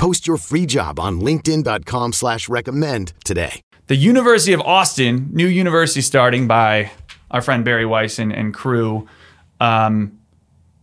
Post your free job on linkedin.com slash recommend today. The University of Austin, new university starting by our friend Bari Weiss and, and crew, um,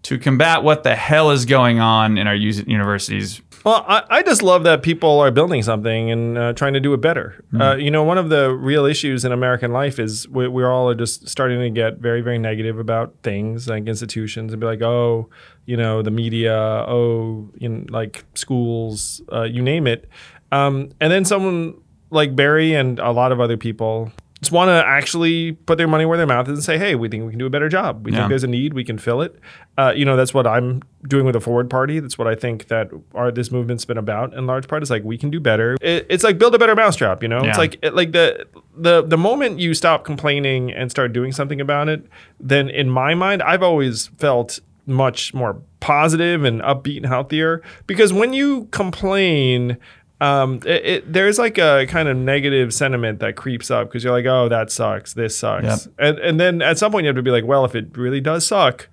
to combat what the hell is going on in our universities. Well, I, I just love that people are building something and uh, trying to do it better. Uh, you know, one of the real issues in American life is we, we all are just starting to get very, very negative about things like institutions and be like, oh, you know, the media, oh, you know, like schools, uh, you name it. Um, and then someone like Bari and a lot of other people just want to actually put their money where their mouth is and say, hey, we think we can do a better job. We Yeah. think there's a need, we can fill it. Uh, you know, that's what I'm doing with the Forward Party. That's what I think that our this movement's been about in large part. Is like we can do better. It, it's like build a better mousetrap. You know, Yeah. it's like it, like the the the moment you stop complaining and start doing something about it, then in my mind, I've always felt much more positive and upbeat and healthier because when you complain um, it, it, there's like a kind of negative sentiment that creeps up because you're like, oh, that sucks, this sucks, Yep. and and then at some point you have to be like, well, if it really does suck,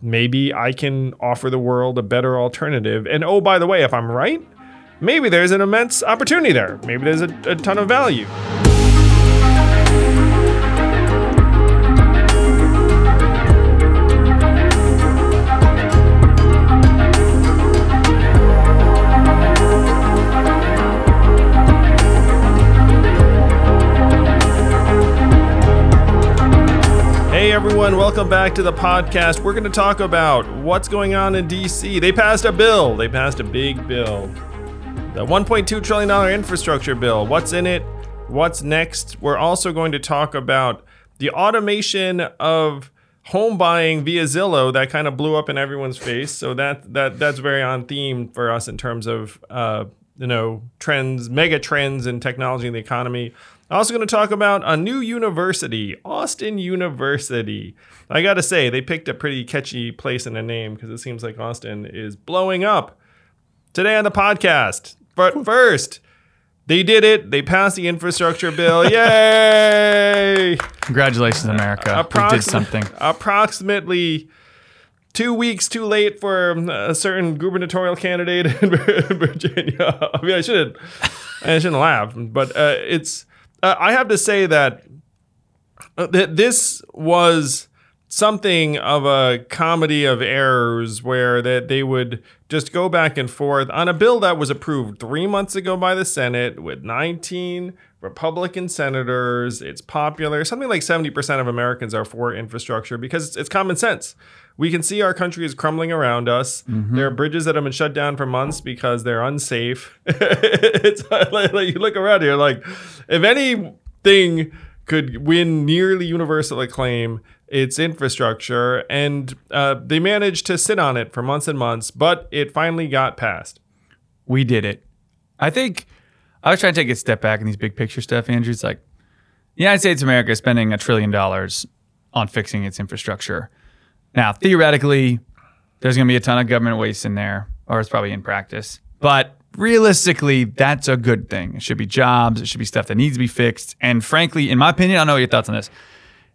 maybe I can offer the world a better alternative. And oh, by the way, if I'm right, maybe there's an immense opportunity there. Maybe there's a, a ton of value. Everyone, welcome back to the podcast. We're going to talk about what's going on in DC. They passed a bill. They passed a big bill. The 1.2 trillion dollar infrastructure bill. What's in it? What's next? We're also going to talk about the automation of home buying via Zillow that kind of blew up in everyone's face. So that that that's very on theme for us in terms of uh, you know trends, mega trends in technology and the economy. Also going to talk about a new university, Austin University. I got to say, they picked a pretty catchy place in a name because it seems like Austin is blowing up. Today on the podcast. But first, they did it. They passed the infrastructure bill. Yay! Congratulations, America. we did something. Approximately two weeks too late for a certain gubernatorial candidate in Virginia. I mean, I shouldn't, I shouldn't laugh, but uh, it's. Uh, I have to say that uh, that this was something of a comedy of errors where that they would just go back and forth on a bill that was approved three months ago by the Senate with 19 Republican senators. It's popular. Something like 70% of Americans are for infrastructure because it's, it's common sense. We can see our country is crumbling around us. There are bridges that have been shut down for months because they're unsafe. it's like, like you look around here, like if anything could win nearly universal acclaim, it's infrastructure, and uh, they managed to sit on it for months and months, but it finally got passed. We did it. I think I was trying to take a step back in these big picture stuff, Andrew. It's like the United States of America is spending a trillion dollars on fixing its infrastructure. Now, theoretically, there's going to be a ton of government waste in there, or it's probably in practice. But realistically, that's a good thing. It should be jobs. It should be stuff that needs to be fixed. And frankly, in my opinion, I don't know your thoughts on this.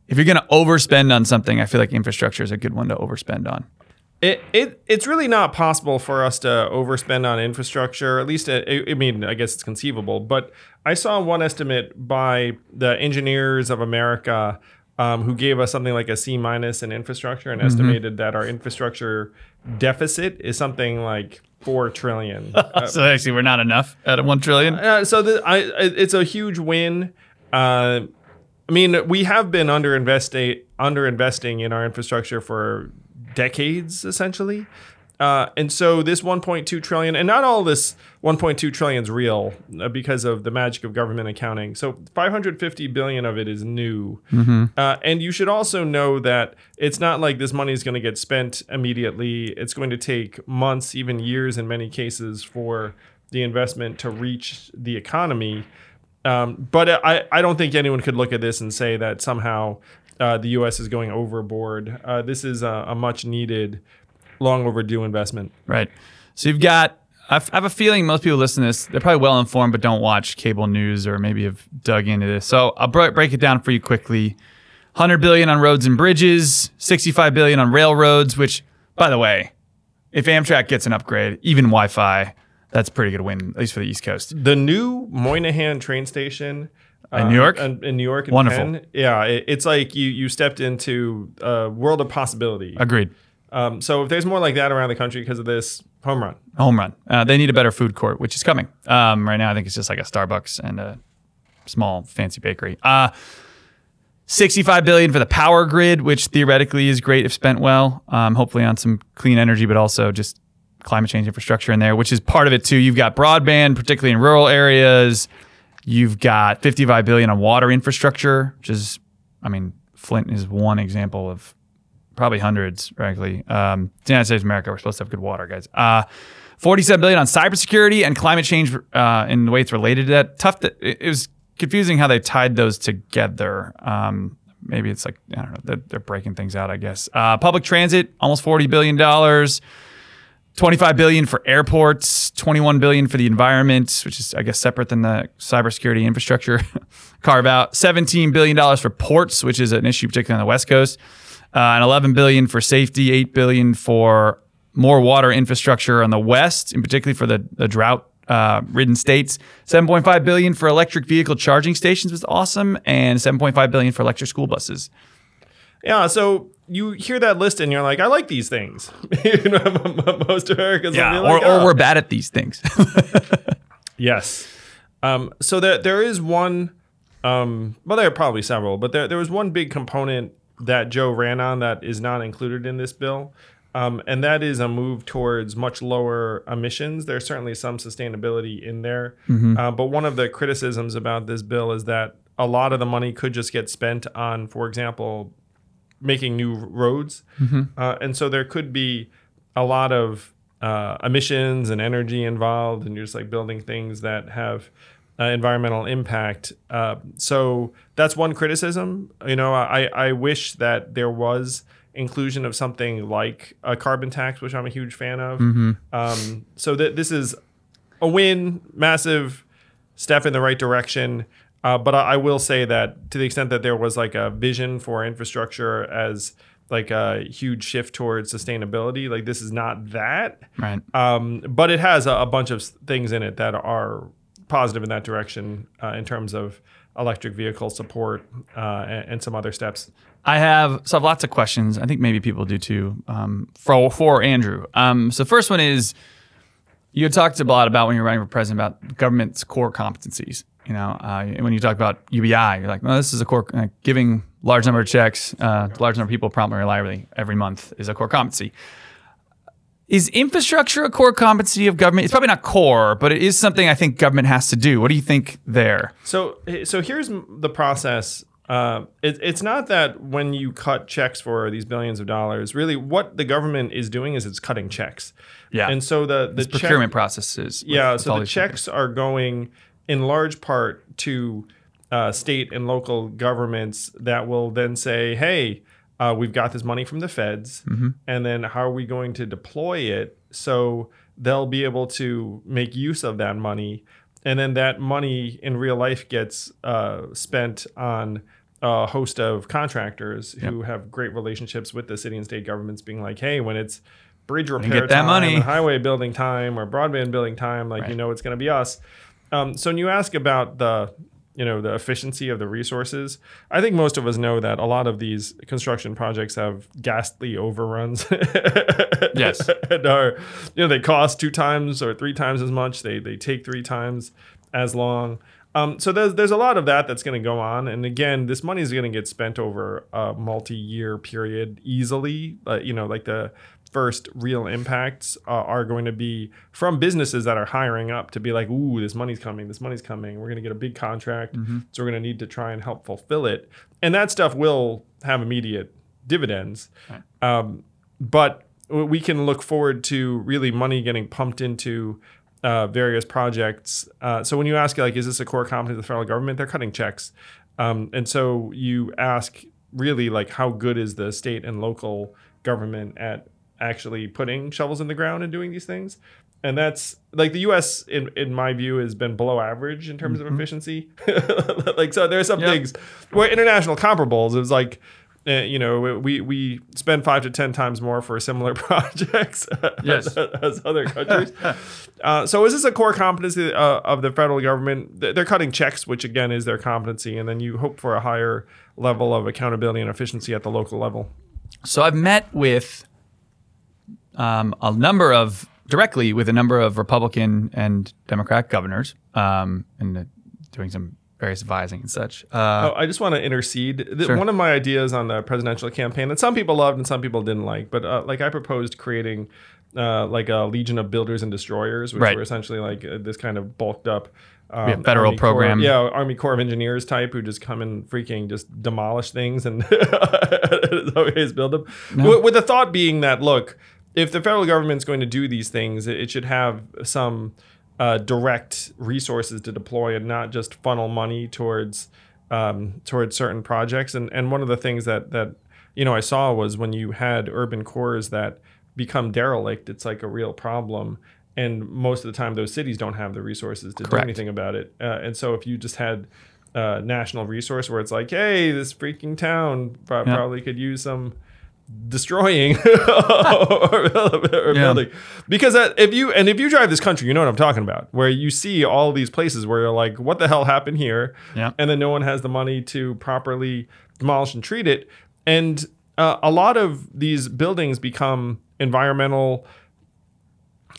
If you're going to overspend on something, I feel like infrastructure is a good one to overspend on. It, it it's really not possible for us to overspend on infrastructure. At least, uh, I, mean, I guess it's conceivable. But I saw one estimate by the Engineers of America, um, who gave us something like a C minus in infrastructure, and estimated that our infrastructure deficit is something like four trillion. Uh, so actually, we're not enough at one trillion. uh, so the, I, it's a huge win. Uh, I mean, we have been under under investing in our infrastructure for decades, essentially. Uh, and so this 1.2 trillion, and not all this 1.2 trillion is real uh, because of the magic of government accounting. So 550 billion of it is new. Uh, and you should also know that it's not like this money is going to get spent immediately. It's going to take months, even years in many cases, for the investment to reach the economy. Um, but I, I don't think anyone could look at this and say that somehow uh, the U.S. is going overboard. Uh, this is a, a much needed, long overdue investment. Right. So you've got. I have a feeling most people listening to this. They're probably well informed, but don't watch cable news or maybe have dug into this. So I'll br- break it down for you quickly. 100 billion on roads and bridges, 65 billion on railroads. Which, by the way, if Amtrak gets an upgrade, even Wi-Fi, that's a pretty good win, at least for the East Coast. The new Moynihan train station. In New York? in, in New York, and Wonderful. Penn, yeah, it, it's like you you stepped into a world of possibility. Agreed. Um, so if there's more like that around the country because of this, home run. home run. Uh, they need a better food court, which is coming. Um, right now, I think it's just like a Starbucks and a small fancy bakery. Uh, 65 billion for the power grid, which theoretically is great if spent well. Um, hopefully on some clean energy, but also just climate change infrastructure in there, which is part of it too. You've got broadband, particularly in rural areas. You've got 55 billion on water infrastructure, which is, I mean, Flint is one example of probably hundreds, frankly. Um, the United States of America. We're supposed to have good water, guys. Uh, 47 billion on cybersecurity and climate change uh, in the way it's related to that. Tough. To, it it was confusing how they tied those together. Um, maybe it's like I don't know. They're, they're breaking things out. I guess. Uh, public transit, almost 40 billion dollars. 25 billion for airports, 21 billion for the environment, which is I guess separate than the cybersecurity infrastructure carve out. 17 billion dollars for ports, which is an issue particularly on the West Coast. Uh, and 11 billion for safety, 8 billion for more water infrastructure on the West, in particularly for the, the drought uh, ridden states. 7.5 billion for electric vehicle charging stations was awesome, and 7.5 billion for electric school buses. Yeah, so you hear that list and you're like, I like these things. you know, most Americans. Yeah, be or, like, or "Oh." we're bad at these things. Yes. Um, so there there is one. Um, well, there are probably several, but there there was one big component that Joe ran on that is not included in this bill. Um, and that is a move towards much lower emissions. There's certainly some sustainability in there. Uh, but one of the criticisms about this bill is that a lot of the money could just get spent on, for example, making new roads. Uh, and so there could be a lot of uh, emissions and energy involved, and you're just like building things that have uh, environmental impact. Uh, so that's one criticism. You know, I, I wish that there was inclusion of something like a carbon tax, which I'm a huge fan of. Um, so that this is a win, massive step in the right direction. Uh, but I, I will say that to the extent that there was like a vision for infrastructure as like a huge shift towards sustainability, like this is not that. right. Um, but it has a, a bunch of things in it that are positive in that direction uh, in terms of electric vehicle support uh, and, and some other steps. I have so I have lots of questions. I think maybe people do too. Um, for for Andrew. Um, so first one is you talked a lot about when you're running for president about government's core competencies. You know, uh, when you talk about UBI, you're like, well, this is a core uh, giving large number of checks, uh, to large number of people promptly and reliably every month is a core competency. Is infrastructure a core competency of government? It's probably not core, but it is something I think government has to do. What do you think there? So, so here's the process. Uh, it, it's not that when you cut checks for these billions of dollars, really what the government is doing is it's cutting checks. Yeah. And so the the check- procurement processes. yeah, so the checks are going in large part to uh, state and local governments that will then say, "Hey, uh, we've got this money from the feds, Mm-hmm. and then how are we going to deploy it so they'll be able to make use of that money, and then that money in real life gets uh, spent on." A host of contractors who have great relationships with the city and state governments, being like, "Hey, when it's bridge repair time, money." highway building time or broadband building time, like you know it's going to be us. Um, so when you ask about the you know the efficiency of the resources, I think most of us know that a lot of these construction projects have ghastly overruns. Yes. and are you know they cost two times or three times as much. They they take three times as long. Um, so there's there's a lot of that that's going to go on, and again, this money is going to get spent over a multi-year period easily. Uh, you know, like the first real impacts uh, are going to be from businesses that are hiring up to be like, ooh, this money's coming, this money's coming. We're going to get a big contract, so we're going to need to try and help fulfill it, and that stuff will have immediate dividends. Um, but we can look forward to really money getting pumped into uh, various projects. Uh, so when you ask like, is this a core competence of the federal government? They're cutting checks, um, and so you ask really like, how good is the state and local government at actually putting shovels in the ground and doing these things? And that's like the U.S. in in my view has been below average in terms of efficiency. like so, there are some Yep. things where international comparables. It was like. Uh, you know, we we spend five to ten times more for similar projects Yes. as, as other countries. uh, so, is this a core competency uh, of the federal government? They're cutting checks, which again is their competency, and then you hope for a higher level of accountability and efficiency at the local level. So I've met with um, a number of directly with a number of Republican and Democrat governors, um, and uh, doing some various advising and such. Uh, Oh, I just want to intercede. Th- Sure. One of my ideas on the presidential campaign that some people loved and some people didn't like, but uh, like I proposed creating uh, like a legion of builders and destroyers, which Right. were essentially like uh, this kind of bulked up. Um, Yeah, federal Army Corps- program. yeah, Army Corps of Engineers type who just come and freaking just demolish things and always build them. With, with the thought being that look, if the federal government's going to do these things, it, it should have some uh, direct resources to deploy and not just funnel money towards um, towards certain projects. And and one of the things that that you know I saw was when you had urban cores that become derelict, it's like a real problem. And most of the time, those cities don't have the resources to do anything about it. Uh, and so, if you just had a national resource where it's like, hey, this freaking town pro- Yeah. probably could use some destroying or, or Yeah. building because that, if you and if you drive this country you know what i'm talking about where you see all these places where you're like what the hell happened here Yeah. and then no one has the money to properly demolish and treat it and uh, a lot of these buildings become environmental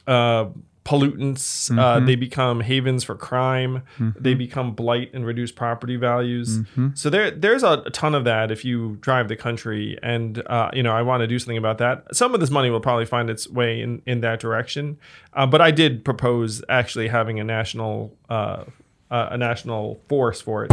uh, pollutants. Uh, Mm-hmm. they become havens for crime. They become blight and reduce property values. Mm-hmm. So there, there's a, a ton of that if you drive the country, and uh, you know I want to do something about that. Some of this money will probably find its way in in that direction. Uh, but I did propose actually having a national. Uh, uh, a national force for it.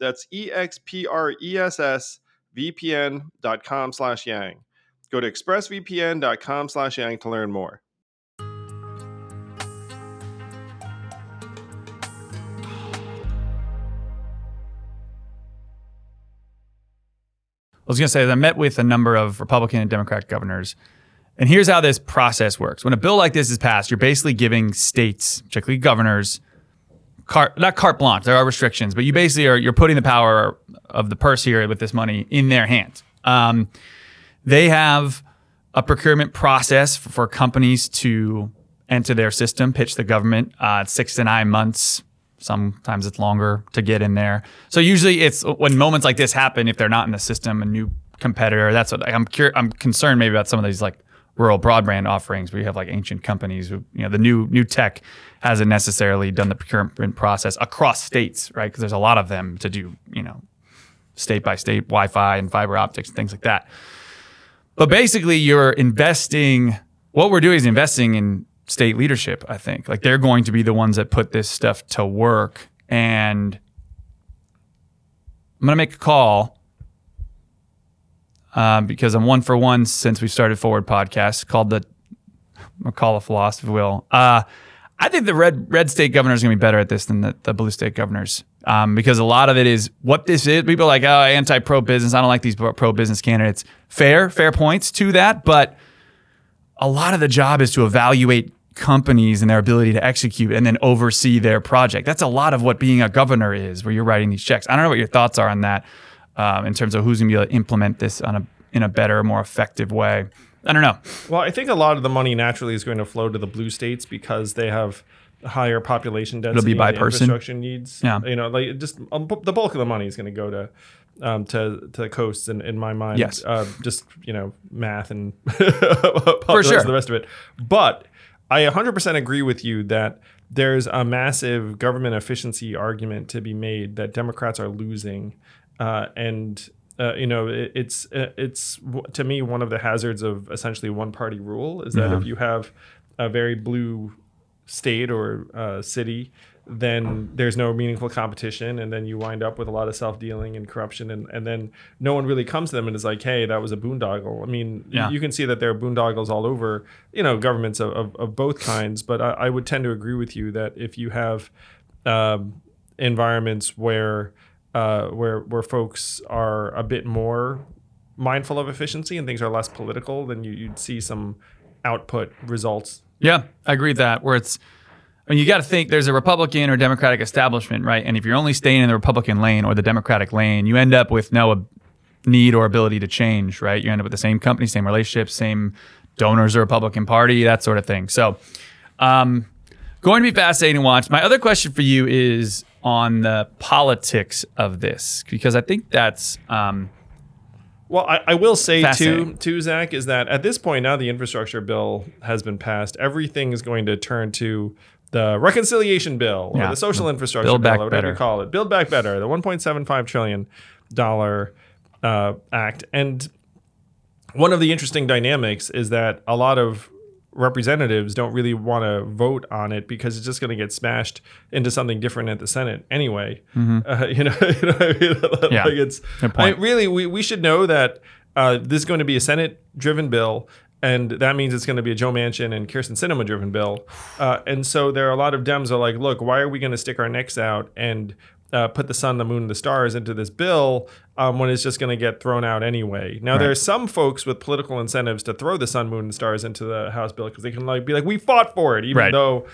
That's E E-X-P-R-E-S-S vpn.com slash yang. Go to expressvpn.com slash yang to learn more. I was going to say I met with a number of Republican and Democrat governors. And here's how this process works. When a bill like this is passed, you're basically giving states, particularly governors, carte, not carte blanche, there are restrictions, but you basically are you're putting the power of the purse here with this money in their hands. Um, they have a procurement process for, for companies to enter their system, pitch the government. Uh, six to nine months. Sometimes it's longer to get in there. So usually it's when moments like this happen, if they're not in the system, a new competitor. That's what I'm. Cur- I'm concerned maybe about some of these like rural broadband offerings where you have like ancient companies who you know the new new tech hasn't necessarily done the procurement process across states, right? Because there's a lot of them to do you know state by state Wi-Fi and fiber optics and things like that. But basically, you're investing. What we're doing is investing in state leadership. I think like they're going to be the ones that put this stuff to work, and I'm going to make a call um, because I'm one for one since we started Forward Podcast called the a call of philosophy, will. Uh, I think the red red state governor is going to be better at this than the, the blue state governors um, because a lot of it is what this is. People are like, oh, anti pro business. I don't like these pro business candidates. Fair, fair points to that, but a lot of the job is to evaluate companies and their ability to execute and then oversee their project. That's a lot of what being a governor is, where you're writing these checks. I don't know what your thoughts are on that um, in terms of who's going to be able to implement this on a in a better, more effective way. I don't know. Well, I think a lot of the money naturally is going to flow to the blue states because they have higher population density. It'll be by person. Infrastructure needs. Yeah. You know, like just um, the bulk of the money is going to go to. Um, to to the coasts in, in my mind, Yes. uh, just you know math and population sure. the rest of it. But I 100% agree with you that there's a massive government efficiency argument to be made that Democrats are losing, uh, and uh, you know it, it's uh, it's to me one of the hazards of essentially one party rule is that Yeah. if you have a very blue state or uh, city, then there's no meaningful competition, and then you wind up with a lot of self dealing and corruption, and, and then no one really comes to them and is like, hey, that was a boondoggle. I mean, Yeah. you can see that there are boondoggles all over, you know, governments of, of, of both kinds. But I, I would tend to agree with you that if you have um, environments where uh, where where folks are a bit more mindful of efficiency and things are less political, then you, you'd see some output results. Yeah, I agree with that. Where it's, I mean, you got to think there's a Republican or Democratic establishment, right? And if you're only staying in the Republican lane or the Democratic lane, you end up with no need or ability to change, right? You end up with the same company, same relationships, same donors or Republican Party, that sort of thing. So, um, going to be fascinating to watch. My other question for you is on the politics of this, because I think that's. Um, Well, I, I will say too, too, Zach, is that at this point now the infrastructure bill has been passed. Everything is going to turn to the reconciliation bill or Yeah. the social infrastructure Build bill, or whatever you call it. Build back better, the 1.75 trillion dollar uh, act. And one of the interesting dynamics is that a lot of representatives don't really want to vote on it because it's just going to get smashed into something different at the Senate anyway. Uh, you know, you know I mean? Mm-hmm. Yeah. like it's I- really we, we should know that uh, this is going to be a Senate driven bill. And that means it's going to be a Joe Manchin and Kyrsten Sinema driven bill. Uh, and so there are a lot of Dems are like, look, why are we going to stick our necks out and uh, put the sun, the moon, and the stars into this bill um, when it's just going to get thrown out anyway? Now, there are some folks with political incentives to throw the sun, moon, and stars into the House bill because they can like be like, we fought for it, even Right. though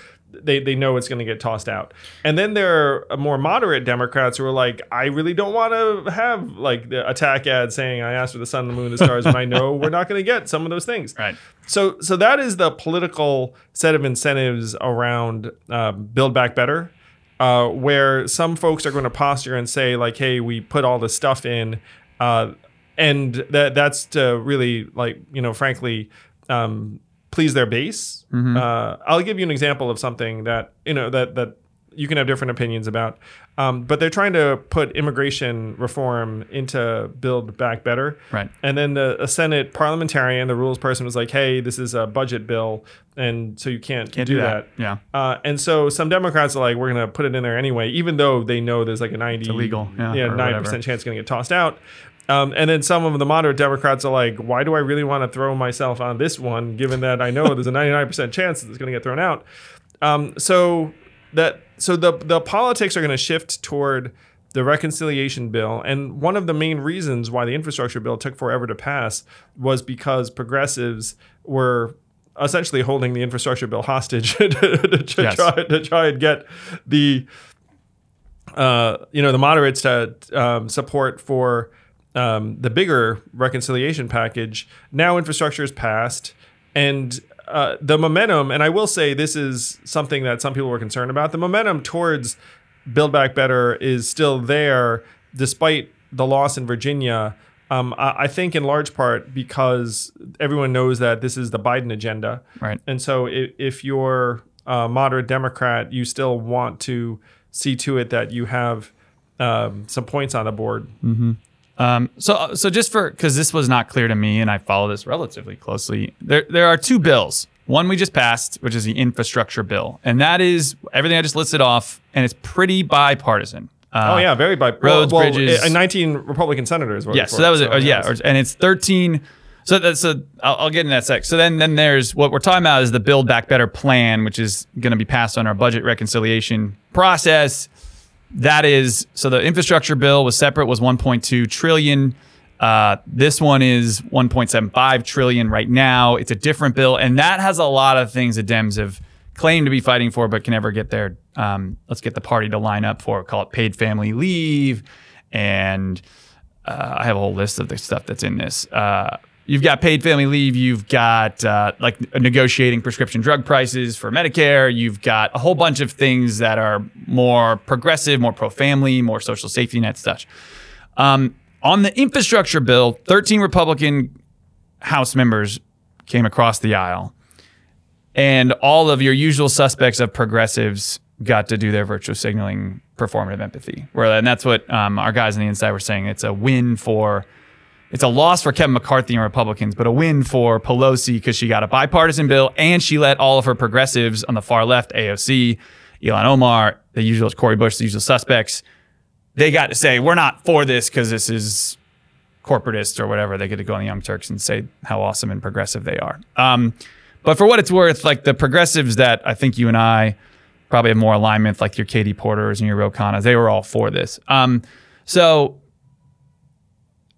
they, they know it's going to get tossed out. And then there are more moderate Democrats who are like, I really don't want to have like the attack ad saying I asked for the sun, the moon, the stars, when I know we're not going to get some of those things. Right. So so that is the political set of incentives around uh, Build Back Better. Uh, where some folks are going to posture and say like, "Hey, we put all this stuff in," uh, and that that's to really like you know, frankly, um, please their base. Uh, I'll give you an example of something that you know that that you can have different opinions about, um, but they're trying to put immigration reform into Build Back Better. Right. And then the a Senate parliamentarian, the rules person, was like, "Hey, this is a budget bill, and so you can't, Can't do do that." that. Yeah. Uh, and so some Democrats are like, "We're going to put it in there anyway," even though they know there's like a ninety, illegal, yeah, yeah, or ninety whatever. percent chance it's going to get tossed out. Um, and then some of the moderate Democrats are like, "Why do I really want to throw myself on this one, given that I know there's a ninety nine percent chance that it's going to get thrown out?" Um, so that so the the politics are going to shift toward the reconciliation bill, and one of the main reasons why the infrastructure bill took forever to pass was because progressives were essentially holding the infrastructure bill hostage to, to Yes. try to try and get the uh, you know the moderates to um, support for um, the bigger reconciliation package. Now infrastructure is passed, and uh, the momentum. And I will say this is something that some people were concerned about. The momentum towards Build Back Better is still there, despite the loss in Virginia. Um, I, I think in large part because everyone knows that this is the Biden agenda. Right. And so if, if you're a moderate Democrat, you still want to see to it that you have um, some points on the board. Um, so, so just for because this was not clear to me, and I follow this relatively closely. There, there are two bills. One we just passed, which is the infrastructure bill, and that is everything I just listed off, and it's pretty bipartisan. Uh, oh yeah, very by roads, well, well, bridges. uh, 19 Republican senators. voted Yeah, so that was it, it. yeah, or- and it's 13. So that's a. I'll, I'll get in that sec. So then, then there's what we're talking about is the Build Back Better plan, which is going to be passed on our budget reconciliation process. That is so the infrastructure bill was separate, was 1.2 trillion. Uh, this one is 1.75 trillion right now. It's a different bill, and that has a lot of things that Dems have claimed to be fighting for, but can never get there. Um, let's get the party to line up for. Call it paid family leave, and uh, I have a whole list of the stuff that's in this. Uh, you've got paid family leave. You've got uh, like negotiating prescription drug prices for Medicare. You've got a whole bunch of things that are more progressive, more pro family, more social safety net stuff. Um, on the infrastructure bill, 13 Republican House members came across the aisle, and all of your usual suspects of progressives got to do their virtue signaling performative empathy. Where and that's what um, our guys on the inside were saying. It's a win for, it's a loss for Kevin McCarthy and Republicans, but a win for Pelosi because she got a bipartisan bill and she let all of her progressives on the far left, AOC, Ilhan Omar, the usual Cori Bush, the usual suspects, they got to say we're not for this because this is corporatist or whatever. They get to go on the Young Turks and say how awesome and progressive they are. Um, but for what it's worth, like the progressives that I think you and I probably have more alignment, like your Katie Porters and your Ro Khannas, they were all for this. Um, so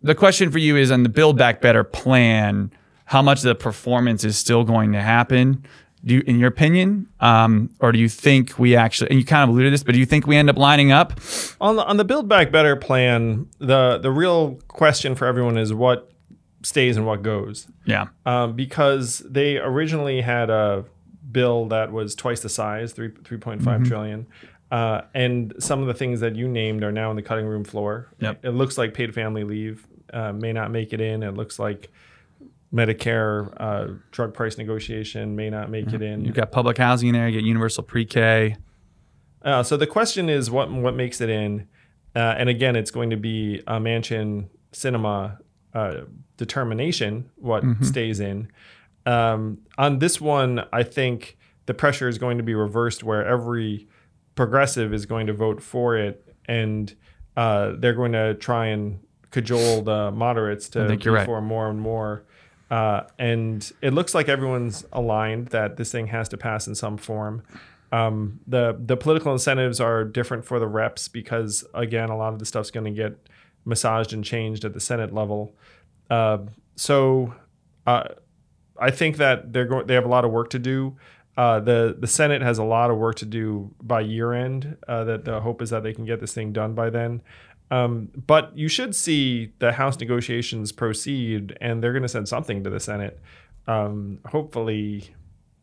the question for you is on the Build Back Better plan, how much of the performance is still going to happen? Do you, in your opinion, um, or do you think we actually? And you kind of alluded to this, but do you think we end up lining up? on the on the Build Back Better plan, the the real question for everyone is what stays and what goes. Yeah, um, because they originally had a bill that was twice the size, three three Mm-hmm. trillion, uh, and some of the things that you named are now on the cutting room floor. Yep. It looks like paid family leave uh, may not make it in. It looks like Medicare uh, drug price negotiation may not make it in. you've got public housing in there. You get universal pre-K. Uh, so the question is what what makes it in, uh, and again, it's going to be a Manchin Sinema uh, determination what stays in. Um, on this one, I think the pressure is going to be reversed, where every progressive is going to vote for it, and uh, they're going to try and cajole the moderates to you're right. for more and more. Uh, and it looks like everyone's aligned that this thing has to pass in some form. Um, the the political incentives are different for the reps because again, a lot of the stuff's going to get massaged and changed at the Senate level. Uh, so uh, I think that they're going. They have a lot of work to do. Uh, the the Senate has a lot of work to do by year end. Uh, that the hope is that they can get this thing done by then. Um, but you should see the House negotiations proceed, and they're going to send something to the Senate. Um, hopefully,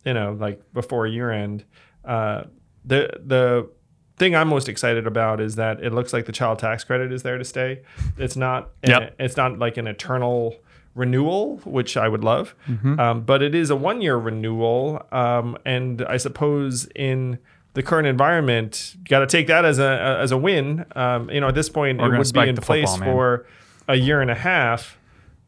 you know, like before year end. Uh, the the thing I'm most excited about is that it looks like the child tax credit is there to stay. It's not. Yep. it's not like an eternal renewal, which I would love. Mm-hmm. Um, but it is a one year renewal, um, and I suppose in the current environment, you got to take that as a as a win. Um, you know, at this point, We're it would be in place football, for a year and a half.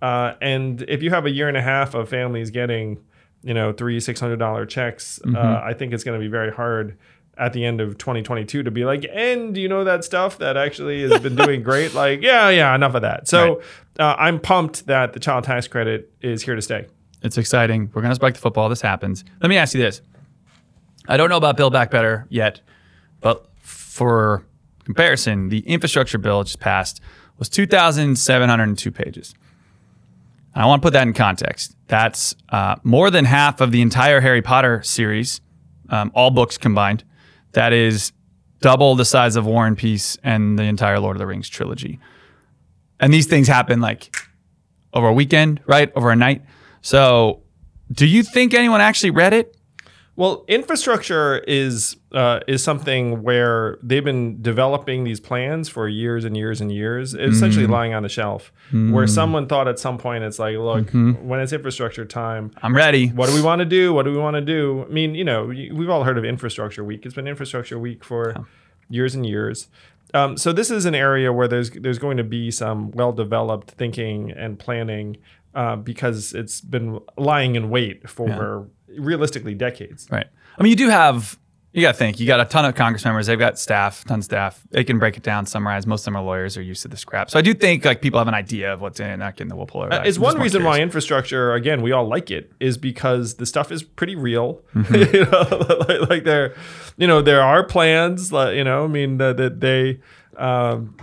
Uh, and if you have a year and a half of families getting, you know, three six hundred dollar checks, Mm-hmm. uh, I think it's going to be very hard at the end of 2022 to be like, and you know that stuff that actually has been doing great. Like, yeah, yeah, enough of that. So uh, I'm pumped that the child tax credit is here to stay. It's exciting. We're going to spike the football. This happens. Let me ask you this. I don't know about Build Back Better yet, but for comparison, the infrastructure bill just passed was 2,702 pages. And I want to put that in context. That's uh, more than half of the entire Harry Potter series, um, all books combined. That is double the size of War and Peace and the entire Lord of the Rings trilogy. And these things happen like over a weekend, right? Over a night. So, do you think anyone actually read it? Well, infrastructure is uh, is something where they've been developing these plans for years and years and years. It's essentially lying on the shelf, where someone thought at some point, it's like, look, when it's infrastructure time, I'm ready. what do we want to do? What do we want to do? I mean, you know, we've all heard of Infrastructure Week. It's been Infrastructure Week for years and years. Um, so this is an area where there's there's going to be some well developed thinking and planning uh, because it's been lying in wait for realistically decades. Right. I mean, you do have. You got to think. You got a ton of Congress members. They've got staff, ton of staff. They can break it down, summarize. Most of them are lawyers. Are used to this crap. So I do think like people have an idea of what's in it. Not getting the wool puller. Uh, it's one reason why infrastructure, again, we all like it, is because the stuff is pretty real. Mm-hmm. you know, like, like there, you know, there are plans. Like, you know, I mean that, that they, um,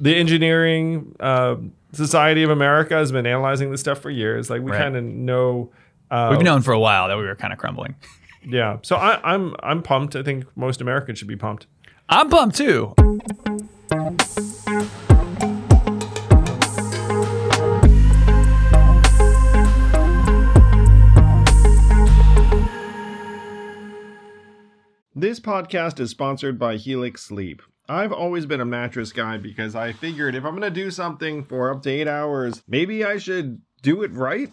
the engineering uh, society of America has been analyzing this stuff for years. Like we Right. kind of know. Uh, We've known for a while that we were kind of crumbling. yeah. So I, I'm I'm pumped. I think most Americans should be pumped. I'm pumped too. This podcast is sponsored by Helix Sleep. I've always been a mattress guy because I figured if I'm going to do something for up to eight hours, maybe I should do it right.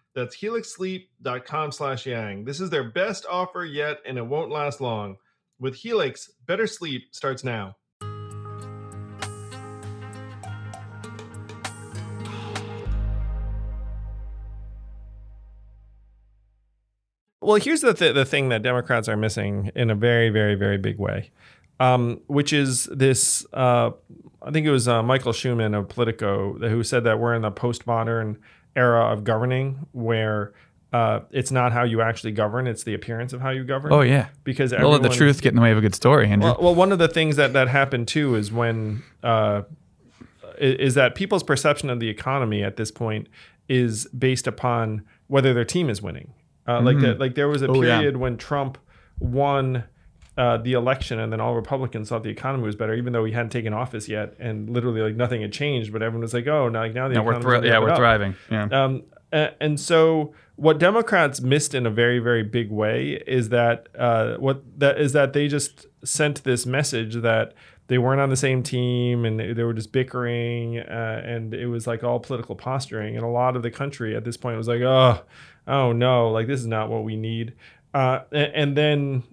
That's helixsleep.com slash yang. This is their best offer yet, and it won't last long. With Helix, better sleep starts now. Well, here's the th- the thing that Democrats are missing in a very, very, very big way, um, which is this. Uh, I think it was uh, Michael Schuman of Politico who said that we're in the postmodern era of governing, where uh, it's not how you actually govern; it's the appearance of how you govern. Oh yeah. because Don't let the truth get in the way of a good story, Andrew. well, well, one of the things that that happened too is when uh, is that people's perception of the economy at this point is based upon whether their team is winning. Uh, Like that, like there was a Oh, yeah. period when Trump won uh, the election, and then all Republicans thought the economy was better, even though he hadn't taken office yet, and literally like nothing had changed. But everyone was like, "Oh, now like now the no, we're thri- yeah, we're up." thriving. Yeah. Um, and so what Democrats missed in a very very big way is that uh, what that is that they just sent this message that they weren't on the same team and they, they were just bickering uh, and it was like all political posturing and a lot of the country at this point was like oh oh no like this is not what we need uh, and then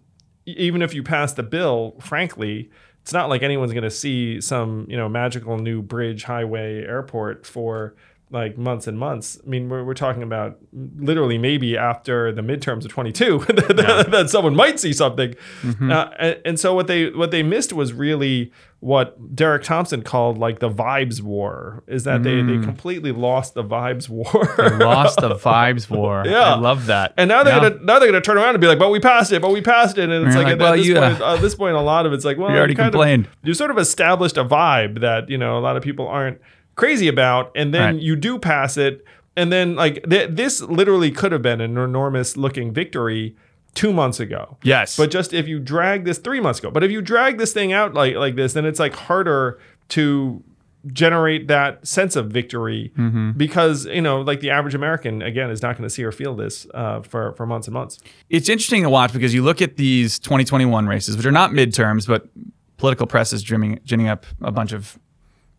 even if you pass the bill frankly it's not like anyone's going to see some you know magical new bridge highway airport for like months and months. I mean, we're, we're talking about literally maybe after the midterms of 22 that, that someone might see something. Uh, and, and so what they what they missed was really what Derek Thompson called like the vibes war. Is that they they completely lost the vibes war. They lost the vibes war. Yeah. I love that. And now they're Yeah. gonna now they're gonna turn around and be like, "But we passed it, but we passed it," and it's like, like, at, well, at this you, uh, point, at this point, a lot of it's like, well, you already kind of- complained. you sort of established a vibe that you know a lot of people aren't crazy about, and then Right. you do pass it, and then like th- this literally could have been an enormous looking victory two months ago. Yes. But just if you drag this three months ago, but if you drag this thing out like like this, then it's like harder to generate that sense of victory Mm-hmm. because you know like the average American again is not going to see or feel this uh, for for months and months. it's interesting to watch because you look at these 2021 races, which are not midterms, but political press is ginning, ginning up a bunch of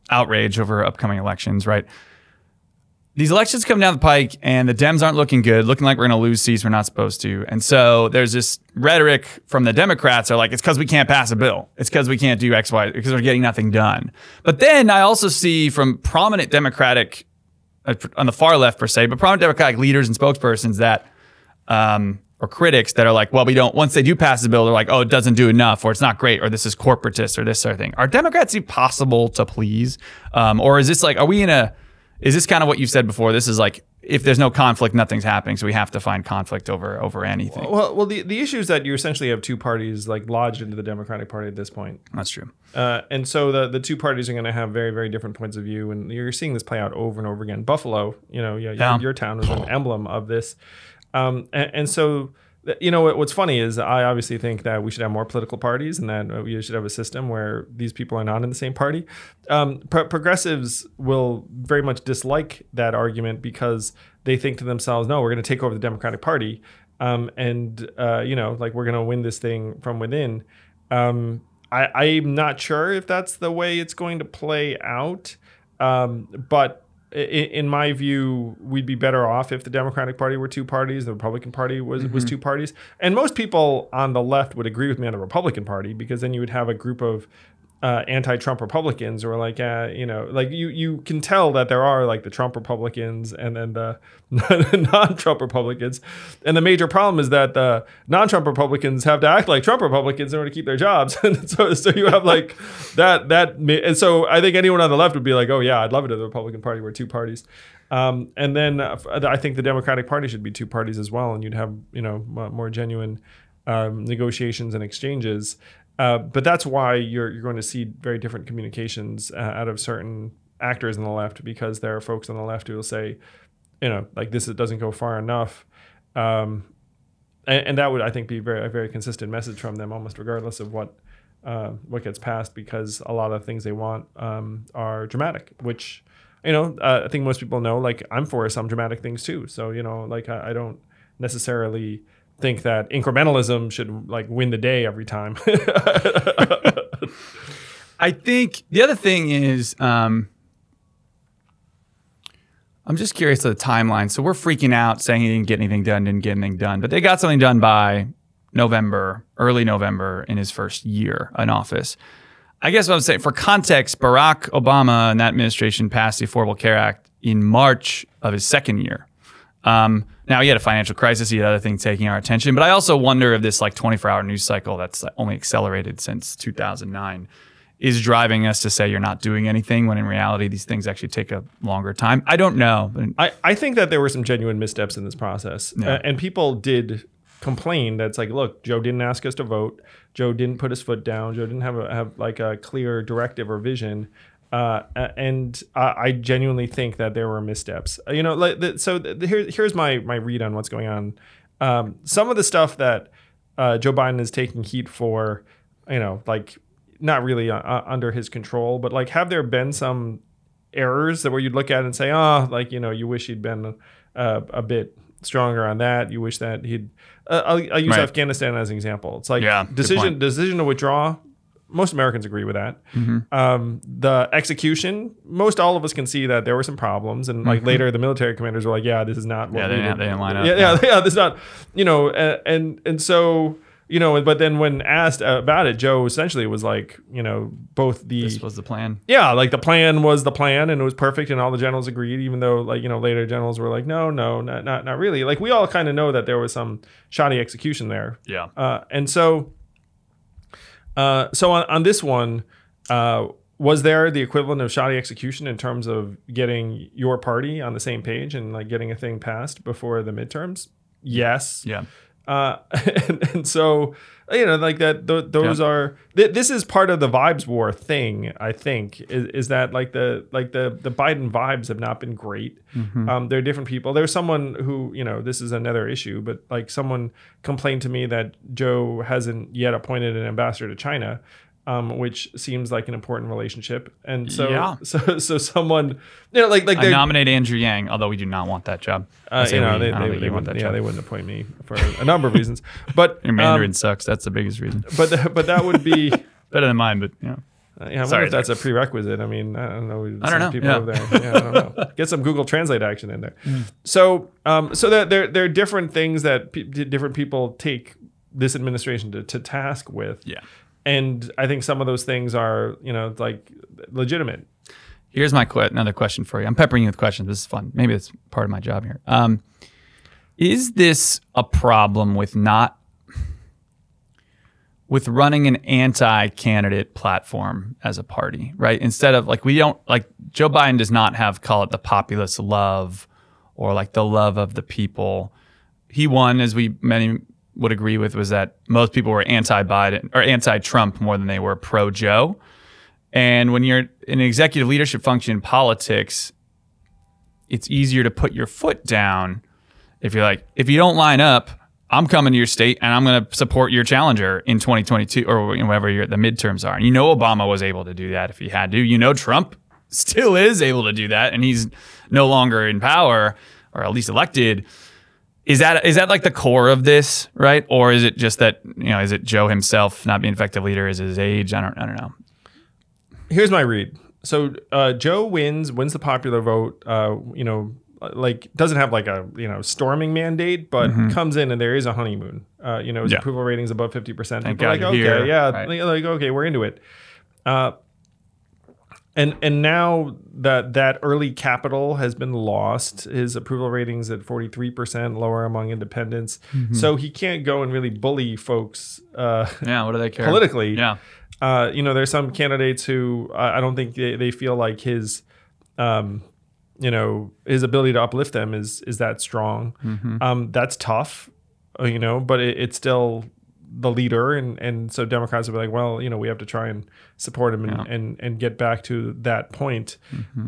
outrage over upcoming elections, right? These elections come down the pike, and the Dems aren't looking good, looking like we're going to lose seats we're not supposed to. And so there's this rhetoric from the Democrats are like, it's because we can't pass a bill. It's because we can't do X, Y, because we're getting nothing done. But then I also see from prominent Democratic, uh, on the far left per se, but prominent Democratic leaders and spokespersons that um, or critics that are like, well, we don't. Once they do pass the bill, they're like, oh, it doesn't do enough, or it's not great, or this is corporatist, or this sort of thing. Are Democrats impossible to please, um, or is this like, are we in a? Is this kind of what you've said before? This is like, if there's no conflict, nothing's happening. So we have to find conflict over over anything. Well, well, the, the issue is that you essentially have two parties like lodged into the Democratic Party at this point. That's true. Uh, and so the the two parties are going to have very very different points of view, and you're seeing this play out over and over again. Buffalo, you know, your, Yeah. your town is an emblem of this, um, and, and so you know what, what's funny is I obviously think that we should have more political parties, and that uh, we should have a system where these people are not in the same party. Um, pro- progressives will very much dislike that argument because they think to themselves, "No, we're going to take over the Democratic Party." Um, and uh, you know, like we're gonna win this thing from within. Um, I, I'm not sure if that's the way it's going to play out. Um, but in my view, we'd be better off if the Democratic Party were two parties, the Republican Party was was mm-hmm. two parties, and most people on the left would agree with me on the Republican Party because then you would have a group of uh, anti-Trump Republicans are like, uh, you know, like you you can tell that there are like the Trump Republicans and then the non-Trump Republicans, and the major problem is that the non-Trump Republicans have to act like Trump Republicans in order to keep their jobs, and so so you have like that that and so I think anyone on the left would be like, oh yeah, I'd love it if the Republican Party were two parties. Um, and then uh, I think the Democratic Party should be two parties as well, and you'd have you know more genuine um, negotiations and exchanges. Uh, but that's why you're you're going to see very different communications uh, out of certain actors on the left because there are folks on the left who will say, you know, like this doesn't go far enough. Um, and, and that would I think be very a very consistent message from them, almost regardless of what uh, what gets passed, because a lot of things they want um, are dramatic, which you know uh, I think most people know. Like I'm for some dramatic things too, so you know, like I, I don't necessarily think that incrementalism should like win the day every time. I think the other thing is, um, I'm just curious to the timeline. So we're freaking out saying he didn't get anything done, didn't get anything done, but they got something done by November, early November in his first year in office. I guess what I'm saying for context, Barack Obama and that administration passed the Affordable Care Act in March of his second year. Um, now he had a financial crisis, he had other things taking our attention, but I also wonder if this like 24 hour news cycle that's only accelerated since 2009 is driving us to say you're not doing anything when in reality these things actually take a longer time. I don't know. I, I think that there were some genuine missteps in this process. Yeah. Uh, and people did complain that's like, look, Joe didn't ask us to vote. Joe didn't put his foot down. Joe didn't have a, have like a clear directive or vision. Uh, and I, I genuinely think that there were missteps. Uh, You know, like the, so the, here, here's my my read on what's going on. Um, some of the stuff that uh, Joe Biden is taking heat for, you know, like not really uh, uh, under his control, but like have there been some errors that where you'd look at and say, oh, like you know, you wish he'd been uh, a bit stronger on that. You wish that he'd. Uh, I'll, I'll use Right. Afghanistan as an example. It's like Yeah, decision decision to withdraw. Most Americans agree with that. Mm-hmm. Um, the execution, most all of us can see that there were some problems, and like later the military commanders were like, "Yeah, this is not what Mm-hmm. Yeah, they we didn't- did." they didn't line up. Yeah, yeah, yeah, this is not, you know, uh, and and so you know, but then when asked about it, Joe essentially was like, you know, both the this was the plan. yeah, like the plan was the plan and it was perfect and all the generals agreed, even though like, you know, later generals were like, no, no, not not, not really. Like we all kind of know that there was some shoddy execution there. Yeah. Uh, and so uh, so on, on this one, uh, was there the equivalent of shoddy execution in terms of getting your party on the same page and like getting a thing passed before the midterms? Yes. Yeah. Uh, and, and so you know, like that. Th- those Yeah. are. Th- this is part of the vibes war thing. I think is, is that like the like the the Biden vibes have not been great. Um, there are different people. There's someone who you know this is another issue, but like someone complained to me that Joe hasn't yet appointed an ambassador to China. Um, which seems like an important relationship, and so Yeah. so so someone, you know, like like I they're- nominate Andrew Yang, although we do not want that job. Uh, you know, we, they, they, they want wouldn't, that yeah, job. they wouldn't appoint me for a number of reasons. But Your Mandarin um, sucks. That's the biggest reason. but but that would be. Better than mine, but yeah. Uh, yeah, I wonder Sorry, if that's a prerequisite. I mean, I don't know. I don't know, People yeah. over there. Yeah, I don't know. Get some Google Translate action in there. So, um, so that there there are different things that pe- different people take this administration to, to task with. Yeah. And I think some of those things are, you know, like legitimate. Here's my que- another question for you. I'm peppering you with questions. This is fun. Maybe it's part of my job here. Um, Is this a problem with not with running an anti-candidate platform as a party, right? Instead of like we don't like Joe Biden does not have call it the populist love or like the love of the people. He won, as we many would agree with, was that most people were anti-Biden or anti-Trump more than they were pro-Joe. And when you're in an executive leadership function in politics, it's easier to put your foot down if you're like, if you don't line up, I'm coming to your state and I'm going to support your challenger in 2022 or whenever your, the midterms are. And you know, Obama was able to do that if he had to. You know, Trump still is able to do that, and he's no longer in power or at least elected. Is that is that like the core of this, right? Or is it just that you know, is it Joe himself not being an effective leader? Is his age? I don't I don't know. Here's my read. So uh, Joe wins, wins the popular vote. Uh, you know, like doesn't have like a you know storming mandate, but comes in and there is a honeymoon. Uh, you know, his Mm-hmm. Yeah. approval ratings above fifty percent. People God like, okay, here. yeah, Right. like, like, okay, we're into it. Uh, and and now that that early capital has been lost, his approval ratings at forty three percent, lower among independents. Mm-hmm. So he can't go and really bully folks. Uh, Yeah, what do they care Politically, Yeah, uh, you know, there's some candidates who I I don't think they, they feel like his, um, you know, his ability to uplift them is is that strong. Um, that's tough, uh, you know, but it, it's still the leader, and and so Democrats will be like, well, you know, we have to try and support him and and, and get back to that point.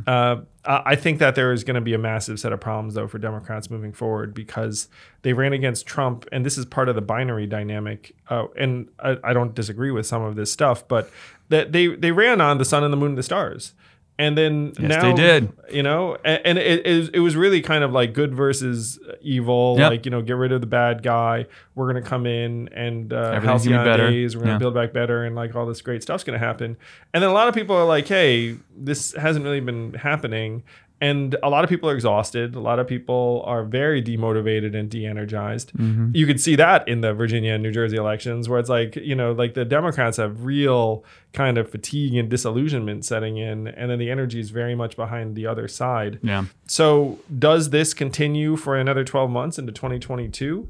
Uh, I I think that there is going to be a massive set of problems though for Democrats moving forward because they ran against Trump, and this is part of the binary dynamic. Uh, and I, I don't disagree with some of this stuff, but that they they ran on the sun and the moon and the stars. And then Yes, now they did. you know, and, and it, it, was- it was really kind of like good versus evil. Yep. Like you know, get rid of the bad guy. We're gonna come in and uh, Everything's healthy gonna be better. days. We're gonna Yeah. build back better, and like all this great stuff's gonna happen. And then a lot of people are like, "Hey, this hasn't really been happening." And a lot of people are exhausted. A lot of people are very demotivated and de-energized. Mm-hmm. You could see that in the Virginia and New Jersey elections, where it's like, you know, like the Democrats have real kind of fatigue and disillusionment setting in, and then the energy is very much behind the other side. yeah. So does this continue for another 12 months into 2022?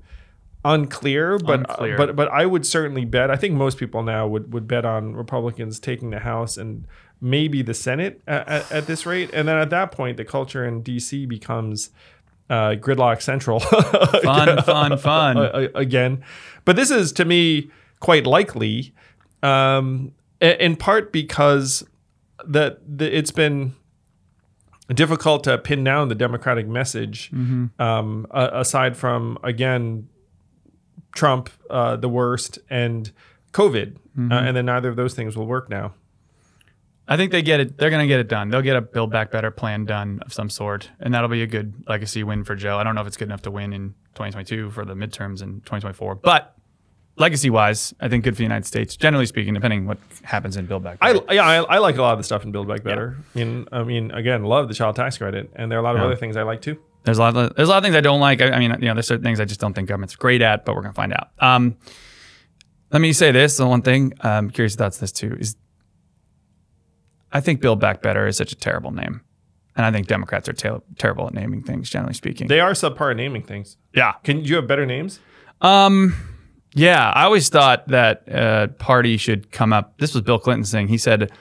Unclear, but Unclear. but but I would certainly bet. I think most people now would would bet on Republicans taking the House and maybe the Senate at, at, at this rate, and then at that point, the culture in DC becomes uh, gridlock central. Fun, fun, fun. uh, again. But this is to me quite likely, um, in part because that it's been difficult to pin down the Democratic message. Um, aside from again, Trump, uh, the worst, and COVID, uh, and then neither of those things will work now. I think they get it. They're going to get it done. They'll get a Build Back Better plan done of some sort, and that'll be a good legacy win for Joe. I don't know if it's good enough to win in 2022 for the midterms in 2024, but legacy-wise, I think good for the United States, generally speaking, depending what happens in Build Back I yeah, I, I like a lot of the stuff in Build Back Better. I mean, I mean, again, love the child tax credit, and there are a lot of Yeah. other things I like too. there's a lot. Of, there's a lot of things I don't like. I, I mean, you know, there's certain things I just don't think government's great at, but we're going to find out. Um, let me say this: the one thing I'm curious about this too is, I think Build Back Better is such a terrible name, and I think Democrats are ter- terrible at naming things, generally speaking. They are subpar at naming things. yeah. Can you have better names? Um, yeah, I always thought that uh, party should come up. This was Bill Clinton's thing. He said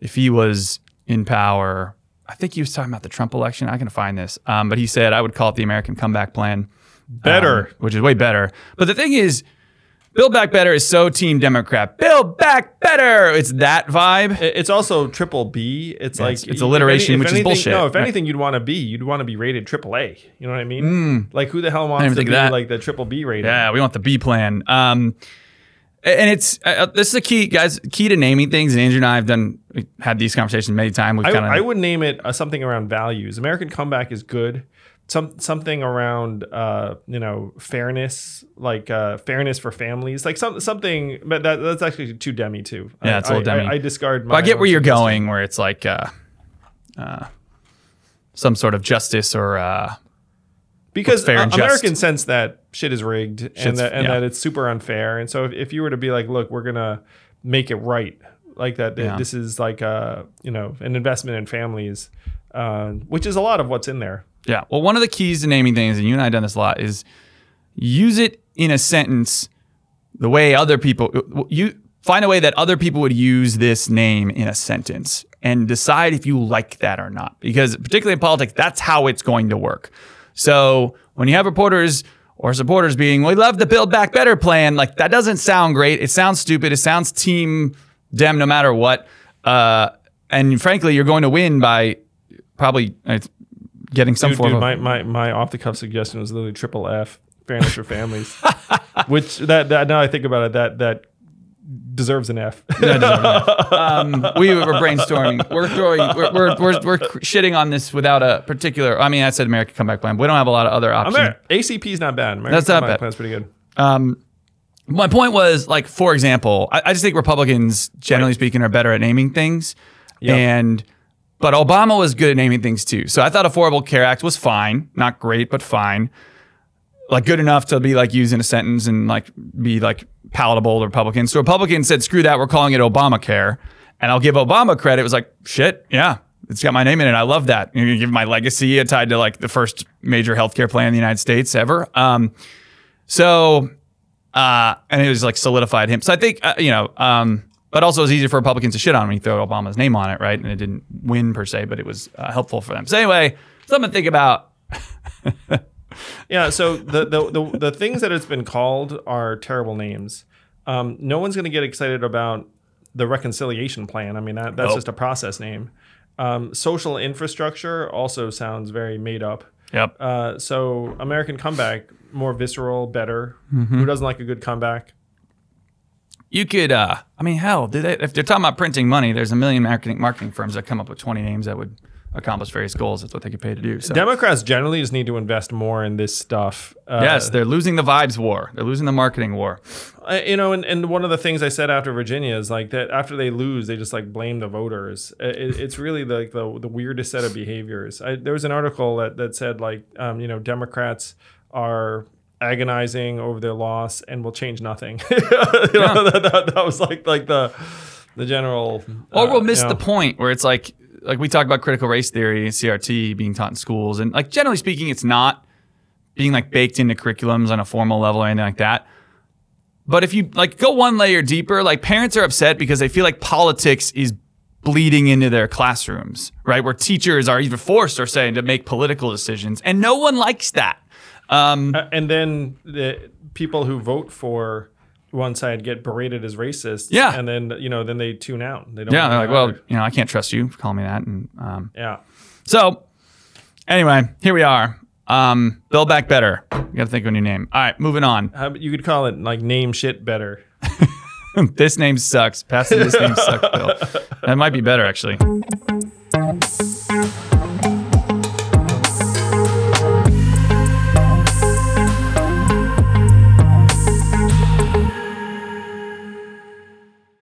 if he was in power, I think he was talking about the Trump election. I can find this, um, but he said I would call it the American Comeback Plan. Better. um, which is way better. But the thing is, Build Back Better is so Team Democrat. Build Back Better. It's that vibe. It's also triple B. It's like it's- it's alliteration, any- which is bullshit. No, if anything, you'd want to be, you'd want to be rated triple A. You know what I mean? Like who the hell wants to be that. like the triple B rating? Yeah, we want the B plan. Um, and it's uh, this is a key, guys. Key to naming things. And Andrew and I have done had these conversations many times. We've I, kind of I would name it uh, something around values. American comeback is good. Some something around uh, you know fairness, like uh, fairness for families, like some something. But that, that's actually too demi too. Yeah, I, it's a little demi. I, I discard. But I get where you're going, where it's like uh, uh, some sort of justice or uh, because fair uh, and just. Americans sense that shit is rigged and that and yeah. that it's super unfair. And so if, if you were to be like, look, we're gonna make it right, like that, that Yeah. this is like a you know an investment in families, uh, which is a lot of what's in there. yeah. Well, one of the keys to naming things, and you and I have done this a lot, is use it in a sentence the way other people you find a way that other people would use this name in a sentence and decide if you like that or not. Because particularly in politics that's how it's going to work. So when you have reporters or supporters being we love the build back better plan like that doesn't sound great. It sounds stupid. It sounds team dem no matter what. Uh, and frankly you're going to win by probably getting some Dude, form dude, of my, my, my off the cuff suggestion was literally triple F, fairness for families, which that, that now I think about it, that that deserves an F. deserves an F. um, we were brainstorming. We're throwing. We're, we're, we're, we're shitting on this without a particular. I mean, I said American comeback plan. But we don't have a lot of other options. Amer- ACP is not bad. American That's not bad. Plan's pretty good. Um, my point was like, for example, I, I just think Republicans, generally Right. speaking, are better at naming things, Yep. and but Obama was good at naming things too. So I thought Affordable Care Act was fine, not great, but fine, like good enough to be like used in a sentence and like be like palatable to Republicans. So Republicans said, "Screw that, we're calling it Obamacare," and I'll give Obama credit. It was like, shit, yeah. It's got my name in it. I love that. You're give my legacy tied to like the first major healthcare plan in the United States ever. Um, so, uh, and it was like solidified him. So I think, uh, you know, um, but also it's easier for Republicans to shit on when you throw Obama's name on it, right? And it didn't win per se, but it was uh, helpful for them. So anyway, something to think about. Yeah, so the, the the the things that it's been called are terrible names. Um, no one's going to get excited about the reconciliation plan. I mean, that, that's Nope. just a process name. Um, social infrastructure also sounds very made up. Yep. Uh, so American comeback, more visceral, better. Mm-hmm. Who doesn't like a good comeback? You could, uh, I mean, hell, they, if they're talking about printing money, there's a million marketing marketing firms that come up with 20 names that would accomplish various goals. That's what they could pay to do. So. Democrats generally just need to invest more in this stuff. Uh, yes, they're losing the vibes war. They're losing the marketing war. I- you know, and, and one of the things I said after Virginia is like that after they lose, they just like blame the voters. It, it's really like the, the weirdest set of behaviors. I, there was an article that, that said like, um, you know, Democrats are agonizing over their loss and will change nothing. you know, that, that, that was like like the the general. Or uh, we'll miss you know. the point where it's like, like we talk about critical race theory, CRT being taught in schools, and like generally speaking, it's not being like baked into curriculums on a formal level or anything like that. But if you like go one layer deeper, like parents are upset because they feel like politics is bleeding into their classrooms, right? Where teachers are even forced or saying to make political decisions, and no one likes that. Um, Uh, and then the people who vote for one side get berated as racists. Yeah. and then you know then they tune out. They don't. yeah, they're like, well, you know, I can't trust you for calling me that, and um, yeah. So, anyway, here we are. Um, Build Back Better. You got to think of a new name. All right, moving on. How, you could call it like name shit better. this name sucks. Passing this name sucks, Bill. That might be better, actually.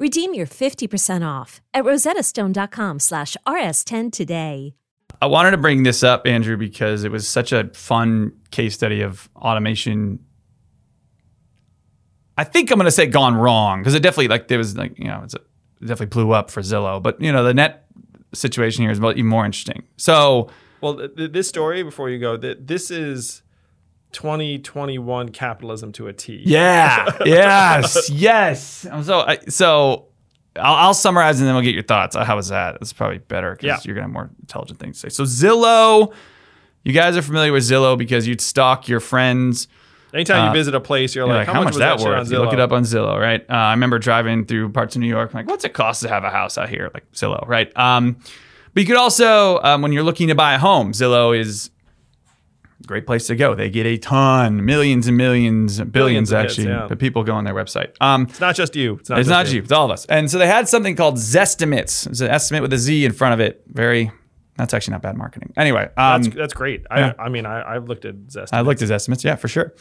Redeem your 50% off at rosettastone.com slash rs10 today. I wanted to bring this up, Andrew, because it was such a fun case study of automation. I think I'm going to say gone wrong because it definitely like there was like you know it's a, it definitely blew up for Zillow, but you know the net situation here is even more interesting. So Well, th- th- this story before you go, th- this is 2021 capitalism to a T. Yeah. yes. Yes. Um, So, I, so I'll, I'll summarize and then we'll get your thoughts. How was that? It's probably better because Yeah. you're gonna have more intelligent things to say. So Zillow, you guys are familiar with Zillow because you'd stalk your friends Anytime Uh, you visit a place, you're, You're like, like, how, much was that shit on worth? You look it up on Zillow, right? Uh, I remember driving through parts of New York. I'm like, what's it cost to have a house out here? Like Zillow, right? Um, but you could also, um, when you're looking to buy a home, Zillow is a great place to go. They get a ton, millions and millions, billions, Billions of hits, actually, yeah. but people go on their website. Um, It's not just you. It's not, it's just not you. It's all of us. And so they had something called Zestimates. It's an estimate with a Z in front of it. Very. That's actually not bad marketing. Anyway, um, That's, that's great. yeah. I, I mean, I, I've looked at Zest. I looked at estimates, yeah, for sure.